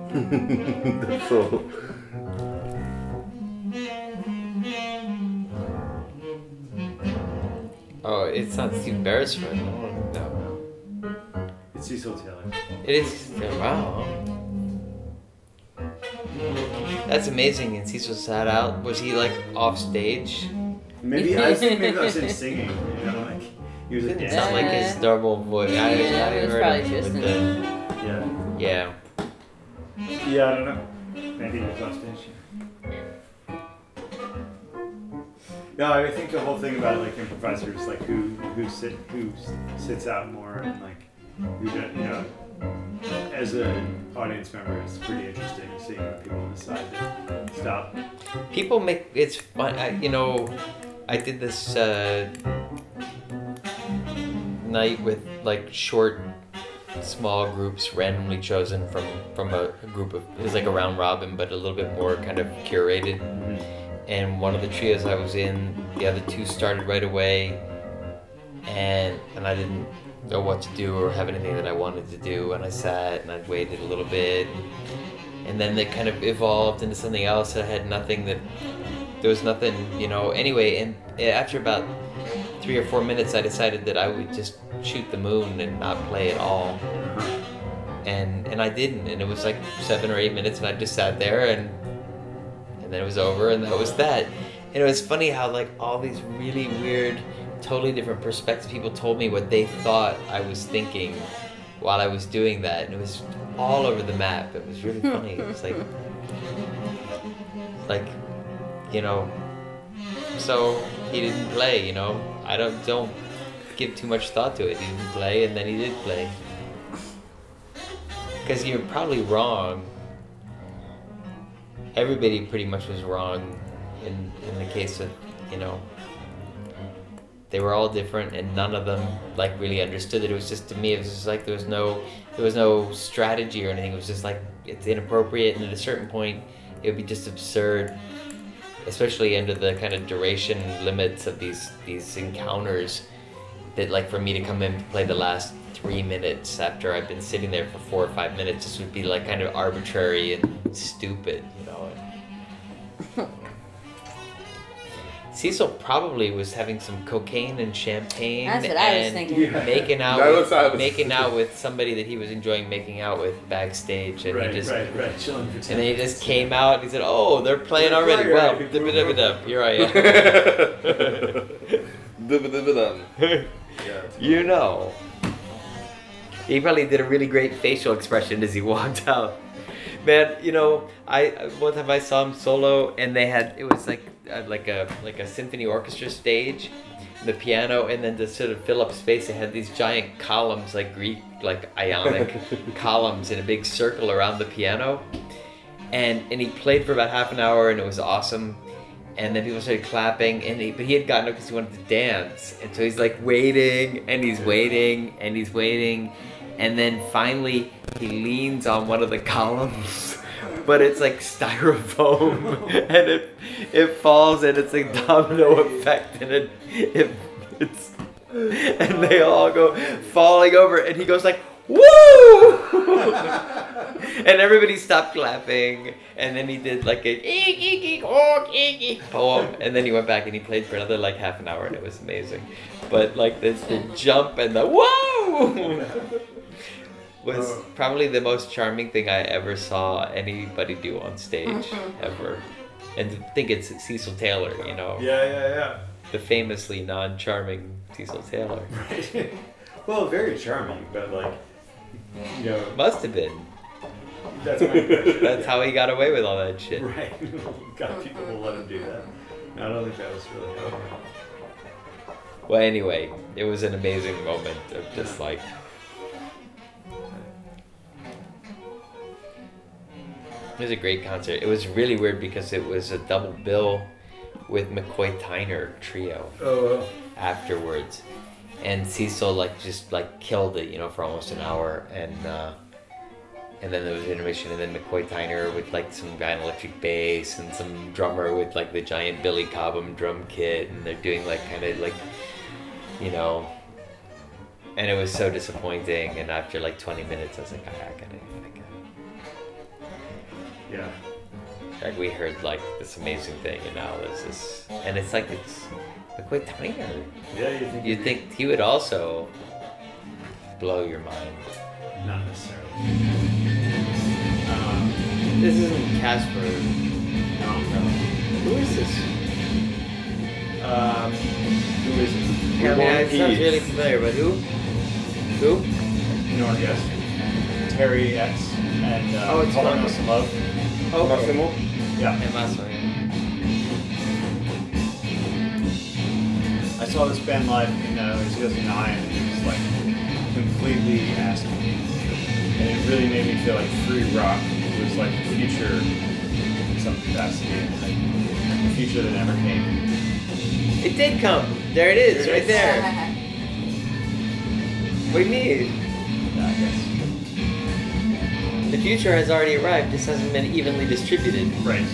That's so. It's not Steve Beresford. No, no. It's Cecil Taylor. It is. Wow. That's amazing. And Cecil sat out. Was he like off stage? Maybe I was thinking maybe I was him singing. You know, like he was a Didn't dancer. sound like his normal voice. I, Yeah, I it was heard probably him Tristan. the- Yeah. yeah. Yeah, I don't know. Maybe he was off stage. No, I think the whole thing about like improvisers, like who who sit who sits out more and like who you know, as an audience member, it's pretty interesting seeing when people decide to stop. People make it's fun. I, you know, I did this uh, night with like short, small groups randomly chosen from from a, a group of it was like a round robin, but a little bit more kind of curated. And one of the trios I was in, the other two started right away, and and I didn't know what to do or have anything that I wanted to do, and I sat and I waited a little bit, and then they kind of evolved into something else. I had nothing that there was nothing, you know. Anyway, and after about three or four minutes, I decided that I would just shoot the moon and not play at all. And and I didn't, and it was like seven or eight minutes, and I just sat there, and and then it was over, and that was that. And it was funny how like all these really weird, totally different perspectives. People told me what they thought I was thinking while I was doing that, and it was all over the map. It was really funny. It was like like you know so he didn't play you know i don't don't give too much thought to it he didn't play and then he did play because you're probably wrong everybody pretty much was wrong in in the case of you know. They were all different, and none of them like really understood it. It was just to me, it was just like there was no, there was no strategy or anything. It was just like it's inappropriate, and at a certain point, it would be just absurd, especially under the kind of duration limits of these these encounters. That like for me to come in and play the last three minutes after I've been sitting there for four or five minutes, this would be like kind of arbitrary and stupid, Cecil probably was having some cocaine and champagne That's what I was and thinking. making out That with, was- making out with somebody that he was enjoying making out with backstage and right, he just right, right. Chilling for 10 and then he just came out and he said, "Oh, they're playing They're already. Well, already. dib dib dib here I am." Dibba-dibba-dum. Yeah. you know. He probably did a really great facial expression as he walked out. Man, you know, I one time I saw him solo, and they had it was like uh, like a like a symphony orchestra stage, the piano, and then to sort of fill up space, they had these giant columns like Greek like Ionic columns in a big circle around the piano, and and he played for about half an hour, and it was awesome. And then people started clapping, and he, but he had gotten up because he wanted to dance, and so he's like waiting, and he's waiting, and he's waiting, and then finally he leans on one of the columns, but it's like styrofoam, and it it falls, and it's a domino effect, and it it it's and they all go falling over, and he goes like woo, and everybody stopped clapping, and then he did like a eek, eek, eek, honk, eek, eek poem, and then he went back and he played for another like half an hour, and it was amazing. But like the, the jump and the whoa was oh. probably the most charming thing I ever saw anybody do on stage mm-hmm. ever. And to think it's Cecil Taylor, you know, Yeah, yeah, yeah. the famously non-charming Cecil Taylor. Right. well, very charming, but like, you know, Must have been. that's my impression. That's how he got away with all that shit. Right. God, people will let him do that. No, I don't think that was really how. Well, anyway, it was an amazing moment of just like. It was a great concert. It was really weird because it was a double bill with McCoy Tyner trio Oh, afterwards, and Cecil like just like killed it, you know, for almost an hour, and uh, and then there was intermission, and then McCoy Tyner with like some guy on electric bass, and some drummer with like the giant Billy Cobham drum kit, and they're doing like kind of like, you know. And it was so disappointing, and after like 20 minutes, I was like, I gotta, I gotta. Yeah. Like we heard like this amazing thing, and now there's this, and it's like it's McCoy Tyner. Yeah, you think You'd think he would also blow your mind. Not necessarily. Um, This isn't Casper. no, no. Who is this? Um, who is it? Yeah, I mean, it sounds really familiar, but who? Who? Northwest. Terrie Ex and uh, Oh, it's Paul Love. Okay. Massimo? Yeah. And Massimo, yeah. I saw this band live in uh, 2009 and it was like completely ass kicking. And it really made me feel like free rock was like the future in some capacity. and, Like the future that never came. It did come. There it is, There it right is. there. What do you mean? Yeah, I guess. The future has already arrived. Just hasn't been evenly distributed. Right.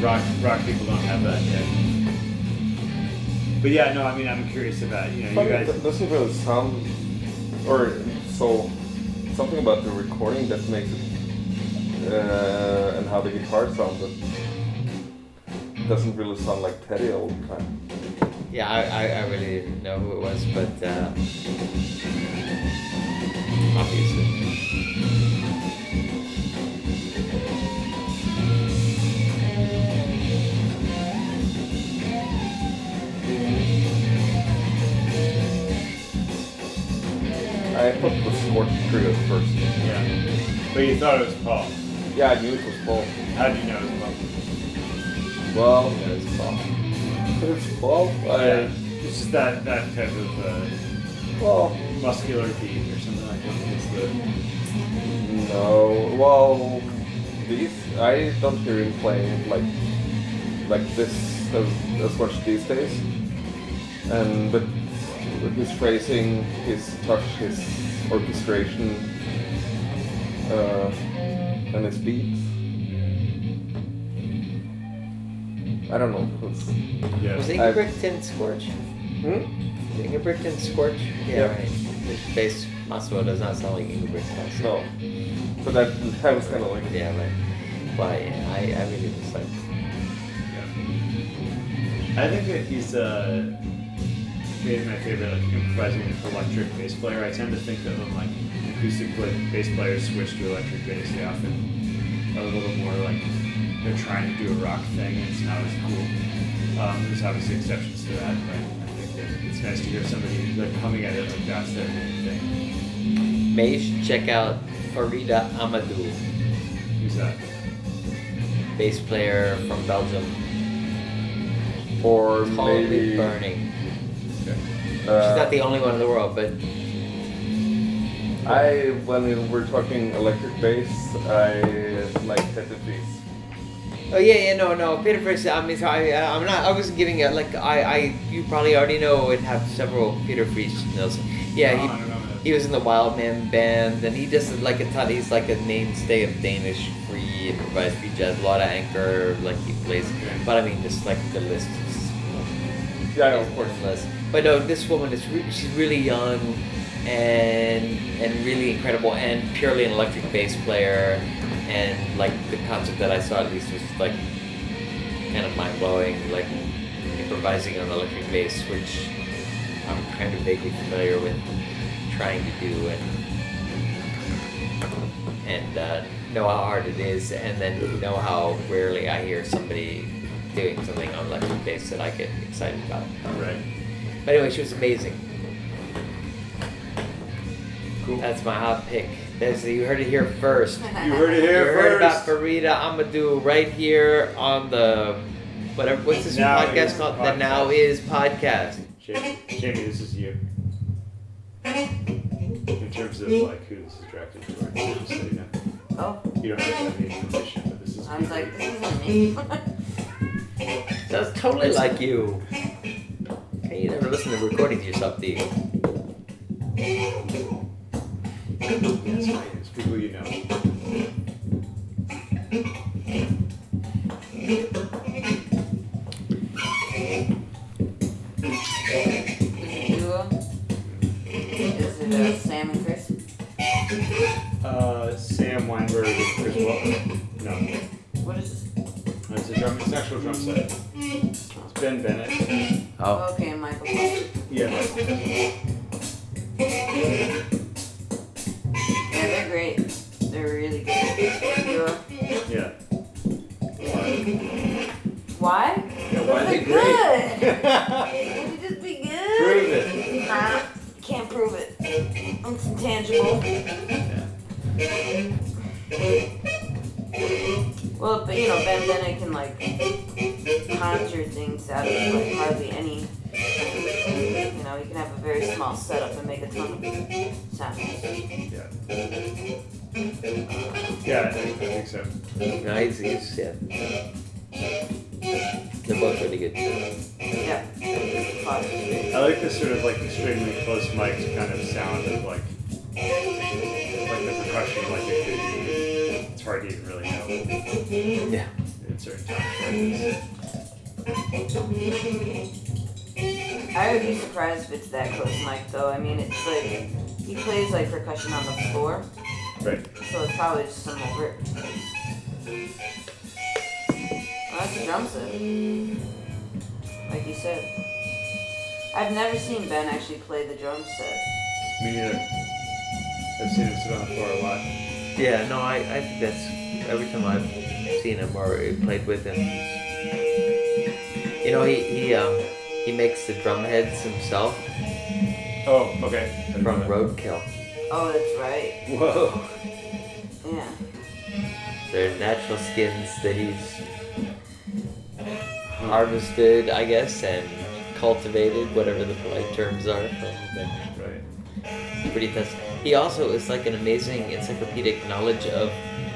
Rock rock people don't have that yet. But yeah, no, I mean I'm curious about, you know, But you it guys doesn't really sound, or so something about the recording that makes it, uh, and how the guitar sounded doesn't really sound like Teddy all the time. Yeah, I, I, I really didn't know who it was, but uh, obviously. I was Scorch Trio at first. Yeah. But you thought it was Paul. Yeah, I knew it was Paul. How did you know it was Paul? Well, That was Paul. it's Paul. I, It's just that that type of uh, well, muscular beat or something like that. It's the no. Well, these I don't hear him playing like like this as, as much these days. And but with his phrasing, his touch, his orchestration, uh, and his beats. I don't know. It's, Yeah. Was I- Ingebrigt in Scorch? hmm? Ingebrigt in Scorch? Yeah, Yeah. right. The bass Massimo does not sound like Ingebrigt's voice. No. But that, that was kind of like. Yeah, right. But yeah, I, I really was like, I think that he's uh, maybe my favorite like improvising electric bass player. I tend to think of when like acoustic pla- bass players switch to electric bass, they often are a little more like they're trying to do a rock thing and it's not as cool. Um, there's obviously exceptions to that, but I think that it's nice to hear somebody who's like coming at it like that's their main thing. May you should check out Farida Amadou, Who's that? bass player from Belgium. Or Totally maybe. burning. Okay. She's Uh, not the only one in the world, but I, when we're talking electric bass, I like Peter Friis. oh yeah, yeah, no, no, Peter Friis. I mean, sorry, I, I'm not. I wasn't giving it like I, I. You probably already know and have several Peter Friis knows. Yeah, I he, don't know that. He was in the Wildman band, and he just like a ton. He's like a mainstay of Danish free improvised free jazz. A lot of anchor, like he plays. But I mean, just like the list is Yeah, of course. endless. But no, this woman is re- she's really young and and really incredible and purely an electric bass player and like the concert that I saw at least was like kind of mind blowing, like improvising on electric bass, which I'm kind of vaguely familiar with trying to do and and uh, know how hard it is, and then know how rarely I hear somebody doing something on electric bass that I get excited about. Right. But anyway, she was amazing. Cool. That's my hot pick. That's, you heard it here first. You heard it here You here heard about first. Farida Amadou right here on the whatever. What's this Now podcast Is called? The Now Is podcast. Jaimie, Jaimie, this is you. In terms of like who's attracted towards you, just so you know. Oh, You don't have to have any information, but this is. I was like, this isn't me. Sounds totally like you. Hey, you never listen to recordings yourself, do you? Yes, right. It's people you know. Uh, Sam and Chris? Uh, Sam Weinberg and Chris Butler. No, What is this? it's a drum. It's an actual drum set. It's Ben Bennett. Oh. Okay, and Michael. Foster. Yeah. Yeah, they're great. They're really good. Duo. Yeah. Why? Yeah, why are they They're great? good. Would you just be good? Prove it. Nah, can't prove it. It's intangible. Yeah. Well, but you know, Ben Bennett can like conjure things out of like hardly any. You know, you can have a very small setup and make a ton of sounds. Yeah. Yeah, I think, I think so. No, he's, he's yeah. They're both really good. Yeah. Foster's I like this sort of like extremely close mic kind of sound of like like the percussion like it could be. It's hard to even really know Yeah. in certain times. I would be surprised if it's that close mic though. I mean, it's like he plays like percussion on the floor, Right. so it's probably just some over it. Well, that's a drum set, like you said. I've never seen Ben actually play the drum set. Me neither. I've seen him sit on the floor a lot. Yeah, no, I, I think that's every time I've seen him or played with him. You know, he he um he makes the drum heads himself Oh, okay. I didn't from know that. roadkill. Oh, that's right. Whoa. Yeah. They're natural skins that he's harvested, I guess, and cultivated, whatever the polite terms are. Right. Pretty. He also is like an amazing encyclopedic knowledge of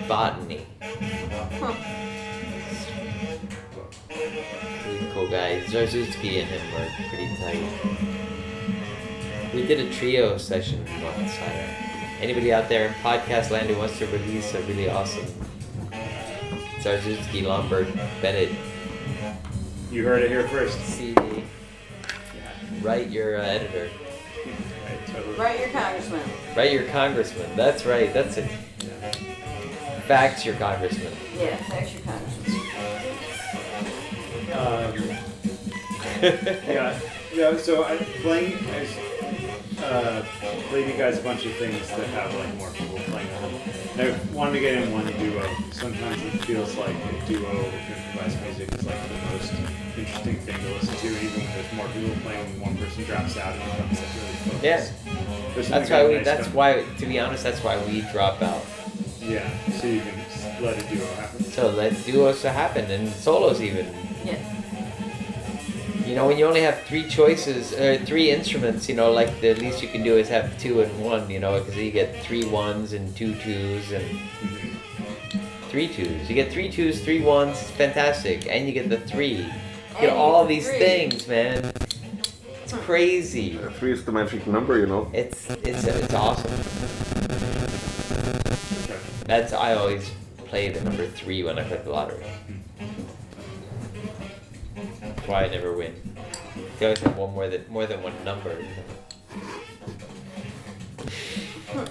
botany. Huh. He's a cool guy. Zarzutsky and him are pretty tight. We did a trio session once. Anybody out there in podcast land who wants to release a really awesome Zarzutsky, Lombard, Bennett You heard it here first. CD? Yeah. Write your uh, editor. Right, totally. Write your congressman. Write your congressman. That's right. That's it. Yeah. Fax your congressman. Yeah, fax your congressman. Um, yeah, yeah. So I'm playing. I uh, played you guys a bunch of things that have like more people playing on them. And I wanted to get in one duo. Sometimes it feels like a duo of improvised music is like the most interesting thing to listen to, even when there's more people playing. When one person drops out, and it becomes like really focused. Yeah. That's why we. nice That's about- why. To be honest, that's why we drop out. Yeah. So you can just let a duo happen. So let duos happen and solos even. Yeah. You know, when you only have three choices, uh, three instruments, you know, like the least you can do is have two and one, you know, because you get three ones and two twos and three twos. You get three twos, three ones, it's fantastic, and you get the three. You get all these three. things, man. It's crazy. Uh, Three is the magic number, you know. It's it's it's awesome. That's I always play the number three when I play the lottery. That's why I never win. They always have one more than more than one number. you know.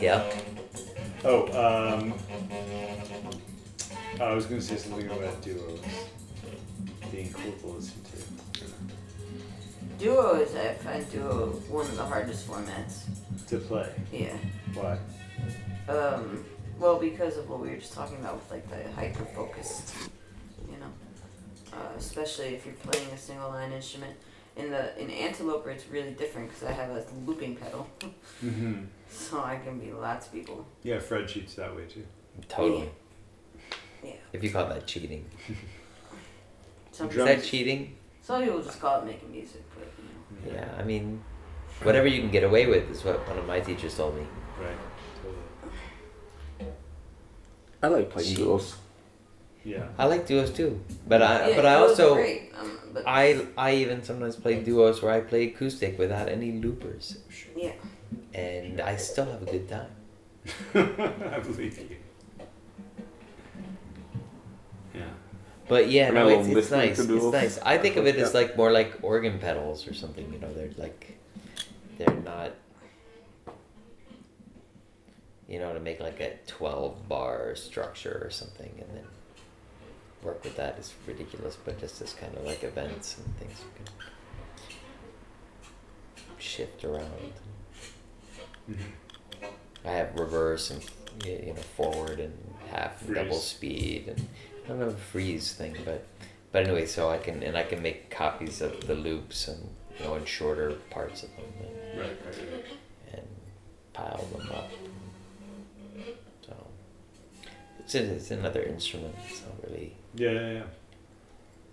Yeah. Oh, um, I was gonna say something about duos being cool to listen to. Duos, is, I find Duo one of the hardest formats. To play. Yeah. Why? Um, well, because of what we were just talking about with like the hyper focused, you know, uh, especially if you're playing a single line instrument. In the in Anteloper, it's really different because I have a looping pedal, Mm-hmm. so I can be lots of people. Yeah, Fred cheats that way too. Totally. Yeah. If you call that cheating. Some, Is Drums- that cheating? some people just call it making music, but you know. Yeah, I mean, whatever you can get away with is what one of my teachers told me. Right. Totally. I like playing Gee. duos. Yeah. I like duos too, but I Yeah, but I also um, but I I even sometimes play duos where I play acoustic without any loopers, yeah. and I still have a good time. I believe you. Yeah. But yeah, no, it's, it's nice. It's nice. I think of it as like more like organ pedals or something. You know, they're like they're not. You know, to make like a twelve bar structure or something, and then work with that is ridiculous. But just as kind of like events and things you can shift around. Mhm. I have reverse and you know forward and half Freeze. double speed and I don't have a freeze thing, but but anyway, so I can and I can make copies of the loops and you know in shorter parts of them and, Right, right, right. and pile them up. So it's it's another instrument. Really Yeah, yeah, yeah.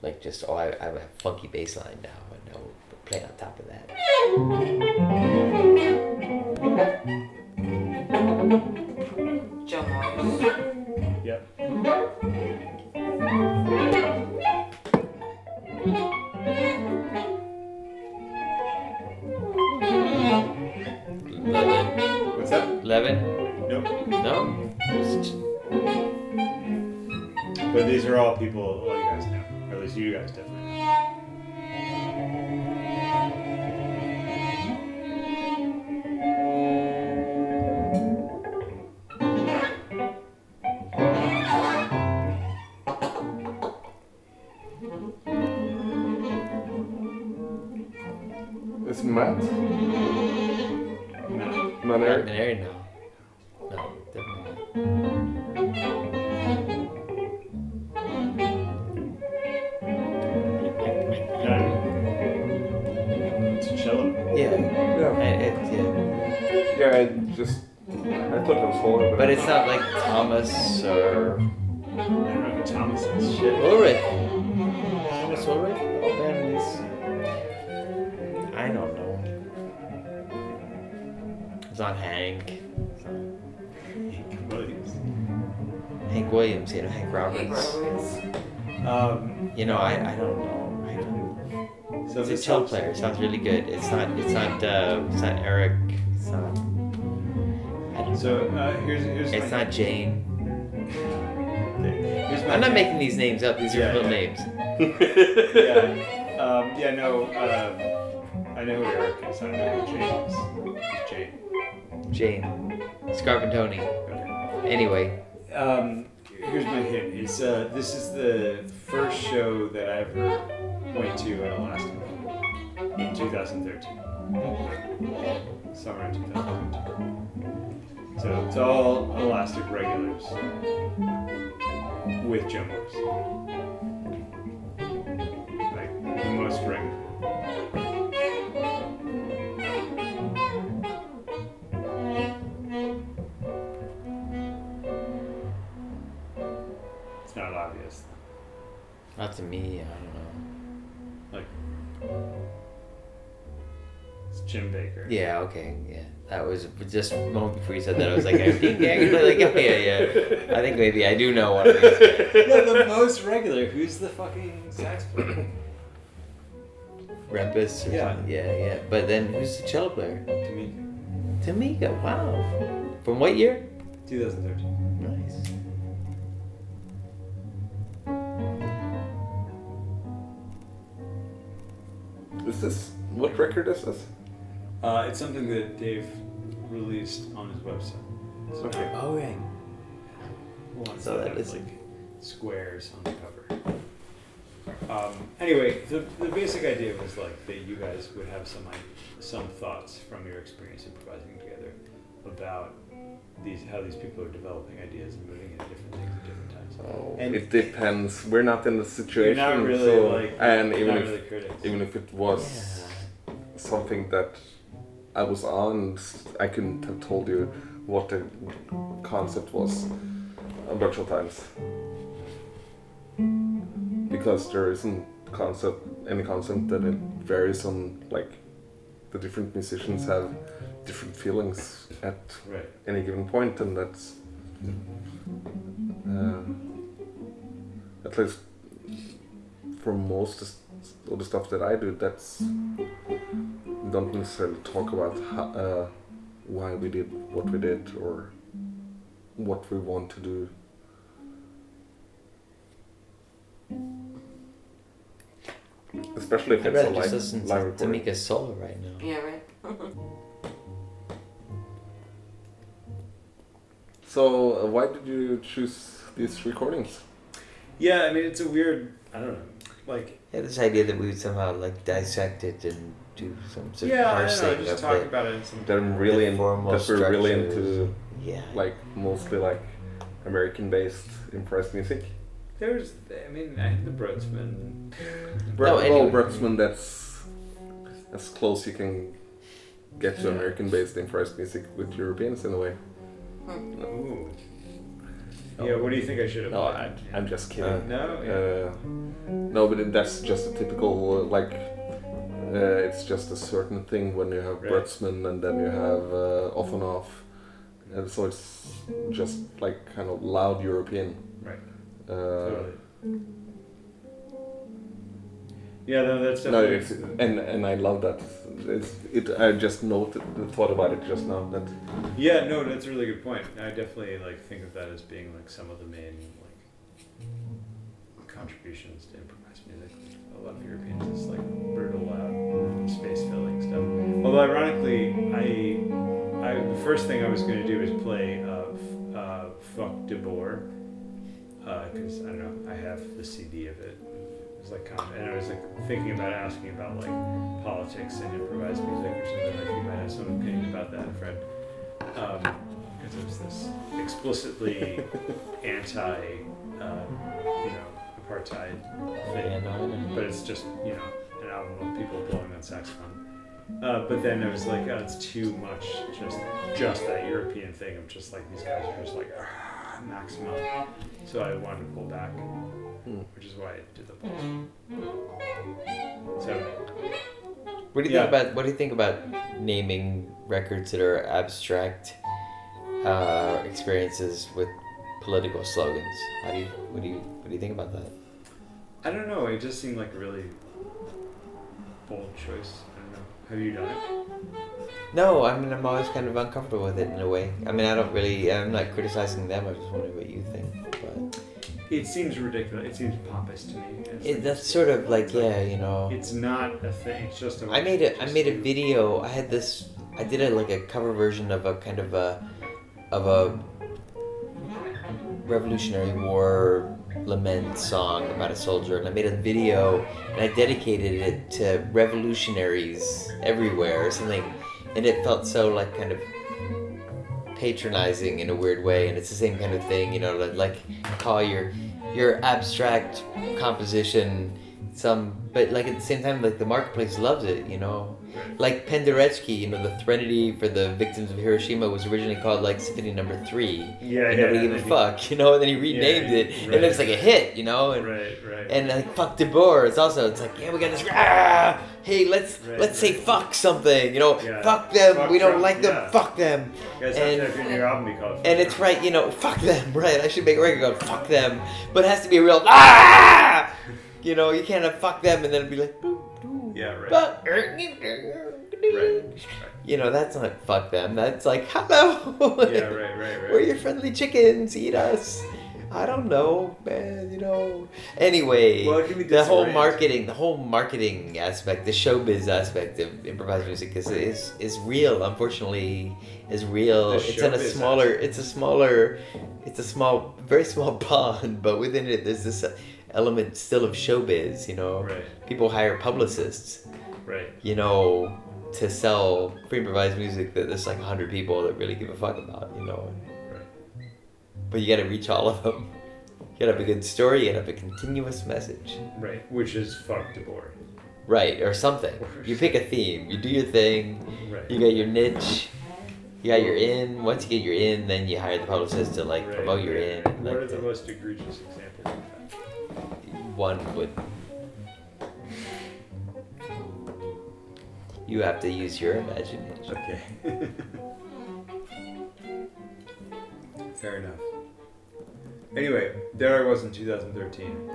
like just oh I, I have a funky bass line now and no play on top of that. Joe people, well, you guys know. Or at least you guys definitely Williams. Hank Hank Williams, you know, Hank Hank Roberts. Roberts. Um, You know, I, I don't know. I don't. so It's a this cello helps- player. Sounds really good. It's not. It's not. Uh, it's not Eric. It's not. I don't So uh, here's here's It's my, not Jane. Here's my I'm not making these names up. These are real yeah. names. yeah. Um, yeah, no, um, I know who Eric is. I don't know who Jane is. Jane? Jane. Scarpantoni. Okay. Anyway. Um, here's my hint. It's uh, this is the first show that I ever went to at Elastic in 2013. Summer in 2013. So it's all Elastic regulars with Morris. Like the most regular. Not to me. I don't know. Like it's Jim Baker. Yeah. Okay. Yeah. That was just a moment before you said that. I was like, I think, yeah, like, oh, yeah, yeah. I think maybe I do know one of these. no, the most regular. Who's the fucking sax player? Rempis. Or Yeah. something. Yeah. Yeah. But then who's the cello player? To me, Tomeka. Wow. From what year? 2013. Nice. Is this what record is this? Uh, it's something that Dave released on his website. So Okay. Oh right. Ones So that that have, is- like squares on the cover. Um, anyway, the, the basic idea was like that you guys would have some i- some thoughts from your experience improvising together about these how these people are developing ideas and moving into different things at different times. Oh, And- it depends. We're not in the You're situation. not really so, like and you're even not if really critics. even if it was something that I was on, I couldn't have told you what the concept was a bunch of times. Because there isn't concept any concept that it varies on like the different musicians have different feelings at right. any given point, and that's uh, at least for most of the stuff that I do. That's don't necessarily talk about how, uh, why we did what we did or what we want to do. Especially if I'd it's a rather just live, listen live to recording. a solo right now. Yeah, right. So, uh, why did you choose these recordings? Yeah, I mean it's a weird. I don't know. Like Yeah, this idea that we would somehow like dissect it and do some sort yeah, of I parsing don't know. Just talk it. about it in some. That I'm really The in, formal that we're really into Yeah. like mostly like American-based impressed music. There's, I mean, I the Brötzmann. Br- No, well, anyway. Brötzmann, that's as close you can get to Yeah. American-based impressed music with Europeans in a way. Hmm. Ooh. Yeah, what do you think I should have? No? I, I'm just kidding. No, yeah. Uh, no, but it- that's just a typical uh, like. Uh, it's just a certain thing when you have Right. And then you have uh, off and off, and so it's just like kind of loud European. Right. Uh, Totally. Yeah, no, that's No, definitely. it's, and and I love that. It's, it. I just noted, thought about it just now. That yeah, no, that's a really good point. I definitely like think of that as being like some of the main like contributions to improvised music. A lot of Europeans is like brutal, loud, space filling stuff. Although ironically, I, I the first thing I was going to do is play uh, f- uh, "Fuck de Boer" because I don't know, I have the CD of it. Was like, kind of, and I was like thinking about asking about like politics and improvised music or something. Like you might have some opinion about that, Fred. Because it was this explicitly anti, uh, you know, apartheid thing Yeah, no, I know. but it's just you know an album of people blowing on saxophone. Uh, but then it was like oh, it's too much, just just that European thing of just like these guys are just like "Ah, maximum. So I wanted to pull back, which is why I did the pulse. So What do you Yeah. think about what do you think about naming records that are abstract uh, experiences with political slogans. How do you what do you what do you think about that? I don't know. It just seemed like a really bold choice. I don't know. Have you done it? No, I mean I'm always kind of uncomfortable with it in a way. I mean I don't really I'm not criticizing them. I just wondering what you think. But It seems ridiculous. It seems pompous to me. It's it, like- that's sort of like yeah, you know. It's not a thing. It's just a. I made a I just made a video. I had this. I did a like a cover version of a kind of a of a Revolutionary War lament song about a soldier, and I made a video and I dedicated it to revolutionaries everywhere or something, and it felt so like kind of patronizing in a weird way, and it's the same kind of thing, you know, like, call your your abstract composition some, but like at the same time, like the marketplace loves it, you know. Like Penderecki, you know, the Threnody for the victims of Hiroshima was originally called like Symphony Number Three. Yeah, and yeah. nobody gave a fuck, you know. And then he renamed Yeah, it, right. and it's like a hit, you know. And, Right, right. and like fuck De Boer, it's also it's like yeah we got this. Ah, hey, let's Right, let's say fuck something, you know. Yeah. Fuck them, Fuck we don't Trump, like them. Fuck them. and- have to have your album be. And it's right, you know, fuck them, right? I should make a record called fuck them, but it has to be a real ah. You know, you can't have fuck them and then be like. boop, boop, Yeah, right. fuck. Right. You know, that's not fuck them. That's like hello. Yeah, right, right, right. We're your friendly chickens. Eat us. I don't know, man. You know. Anyway, Well, the whole marketing, the whole marketing aspect, the showbiz aspect of improvised music is is is real. Unfortunately, is real. The it's in a smaller. aspect. It's a smaller. It's a small, very small pond, but within it, there's this element still of showbiz. You know, Right, people hire publicists right. you know, to sell free improvised music that there's like a hundred people that really give a fuck about, you know. Right. But you gotta reach all of them. You gotta have a good story, you gotta have a continuous message. Right, which is fuck De Boer. Right, or something. You pick a theme, you do your thing, Right. you got your niche, you got your in. Once you get your in, then you hire the publicist to like Right, promote your in. What like, are the most egregious examples? One would. You have to use your imagination. Okay. Fair enough. Anyway, there I was in 2013.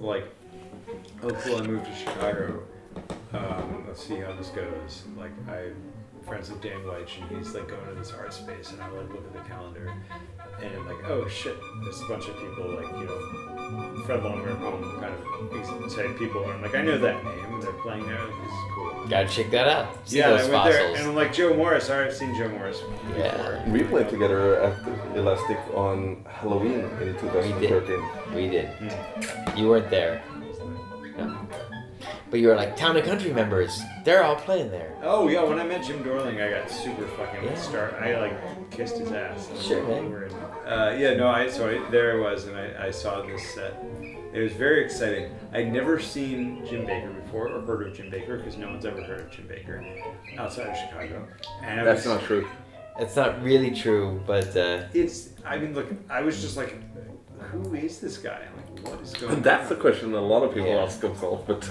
Like, cool, I moved to Chicago. Um, let's see how this goes. Like, I'm friends with Dan Weich, and he's like going to this art space, and I like look at the calendar, and I'm like, oh shit, there's a bunch of people like you know, Fred Lonberg-Holm kind of type people, and I'm like, I know that name. They're playing there. This is cool. Gotta check that out. See yeah, those I went fossils. there, and I'm like Joe Morris. All right, I've seen Joe Morris. Before. Yeah. We played together at Elastic on Halloween in 2013. We did. Hmm. You weren't there. No. But you were like town and country members. They're all playing there. Oh yeah, when I met Jim Dorling, I got super fucking Yeah. start. I like kissed his ass. Sure, man. We were in- Uh, yeah, no, I so I, there I was, and I, I saw this set. It was very exciting. I'd never seen Jim Baker before or heard of Jim Baker because no one's ever heard of Jim Baker outside of Chicago. And That's was, not true. It's not really true, but uh, It's. I mean, look, I was just like, who is this guy? Like, what is going? And that's the question a lot of people Yeah. ask themselves, but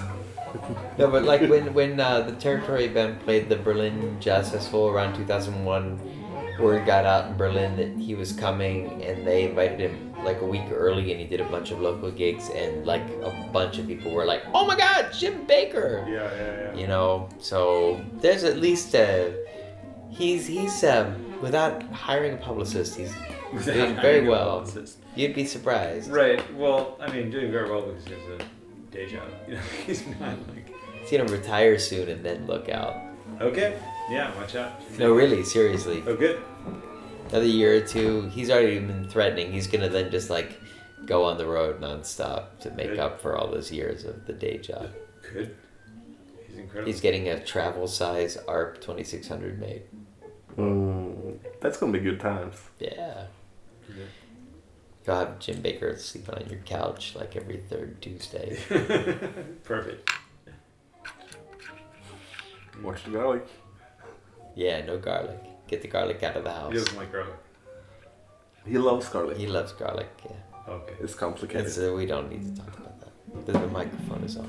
no, but like when when uh, the Territory Band played the Berlin Jazz Festival around 2001, word got out in Berlin that he was coming, and they invited him like a week early, and he did a bunch of local gigs, and like a bunch of people were like, "Oh my God, Jim Baker!" Yeah, yeah, yeah. you know so there's at least a he's he's um without hiring a publicist he's Without doing very well you'd be surprised Right. Well, I mean, doing very well because he has a day job. You know, he's not like. he's gonna retire soon and then look out Okay. Yeah. Watch out. no really seriously Oh, good. another year or two he's already been threatening he's gonna then just like go on the road nonstop to make Good. up for all those years of the day job Good. He's incredible. he's getting a travel size arp 2600 made mm, that's gonna be good times. yeah Yeah. you'll have jim baker sleeping on your couch like every third tuesday Perfect. Watch the garlic. Yeah, no garlic. Get the garlic out of the house. He doesn't like garlic. He loves garlic. He loves garlic. Yeah, Okay. It's complicated. It's, uh, we don't need to talk about that. The, the microphone is on.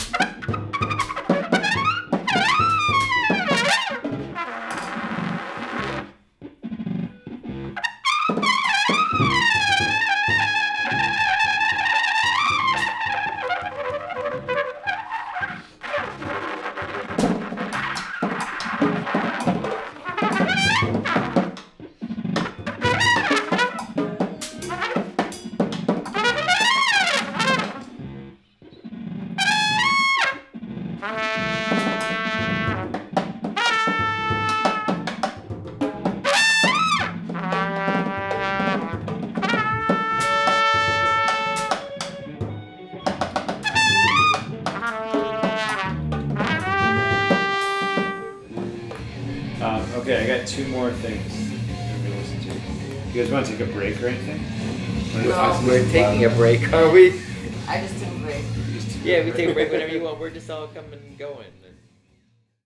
Are we? I just took a break. Yeah, we take a break whenever you want. We're just all coming.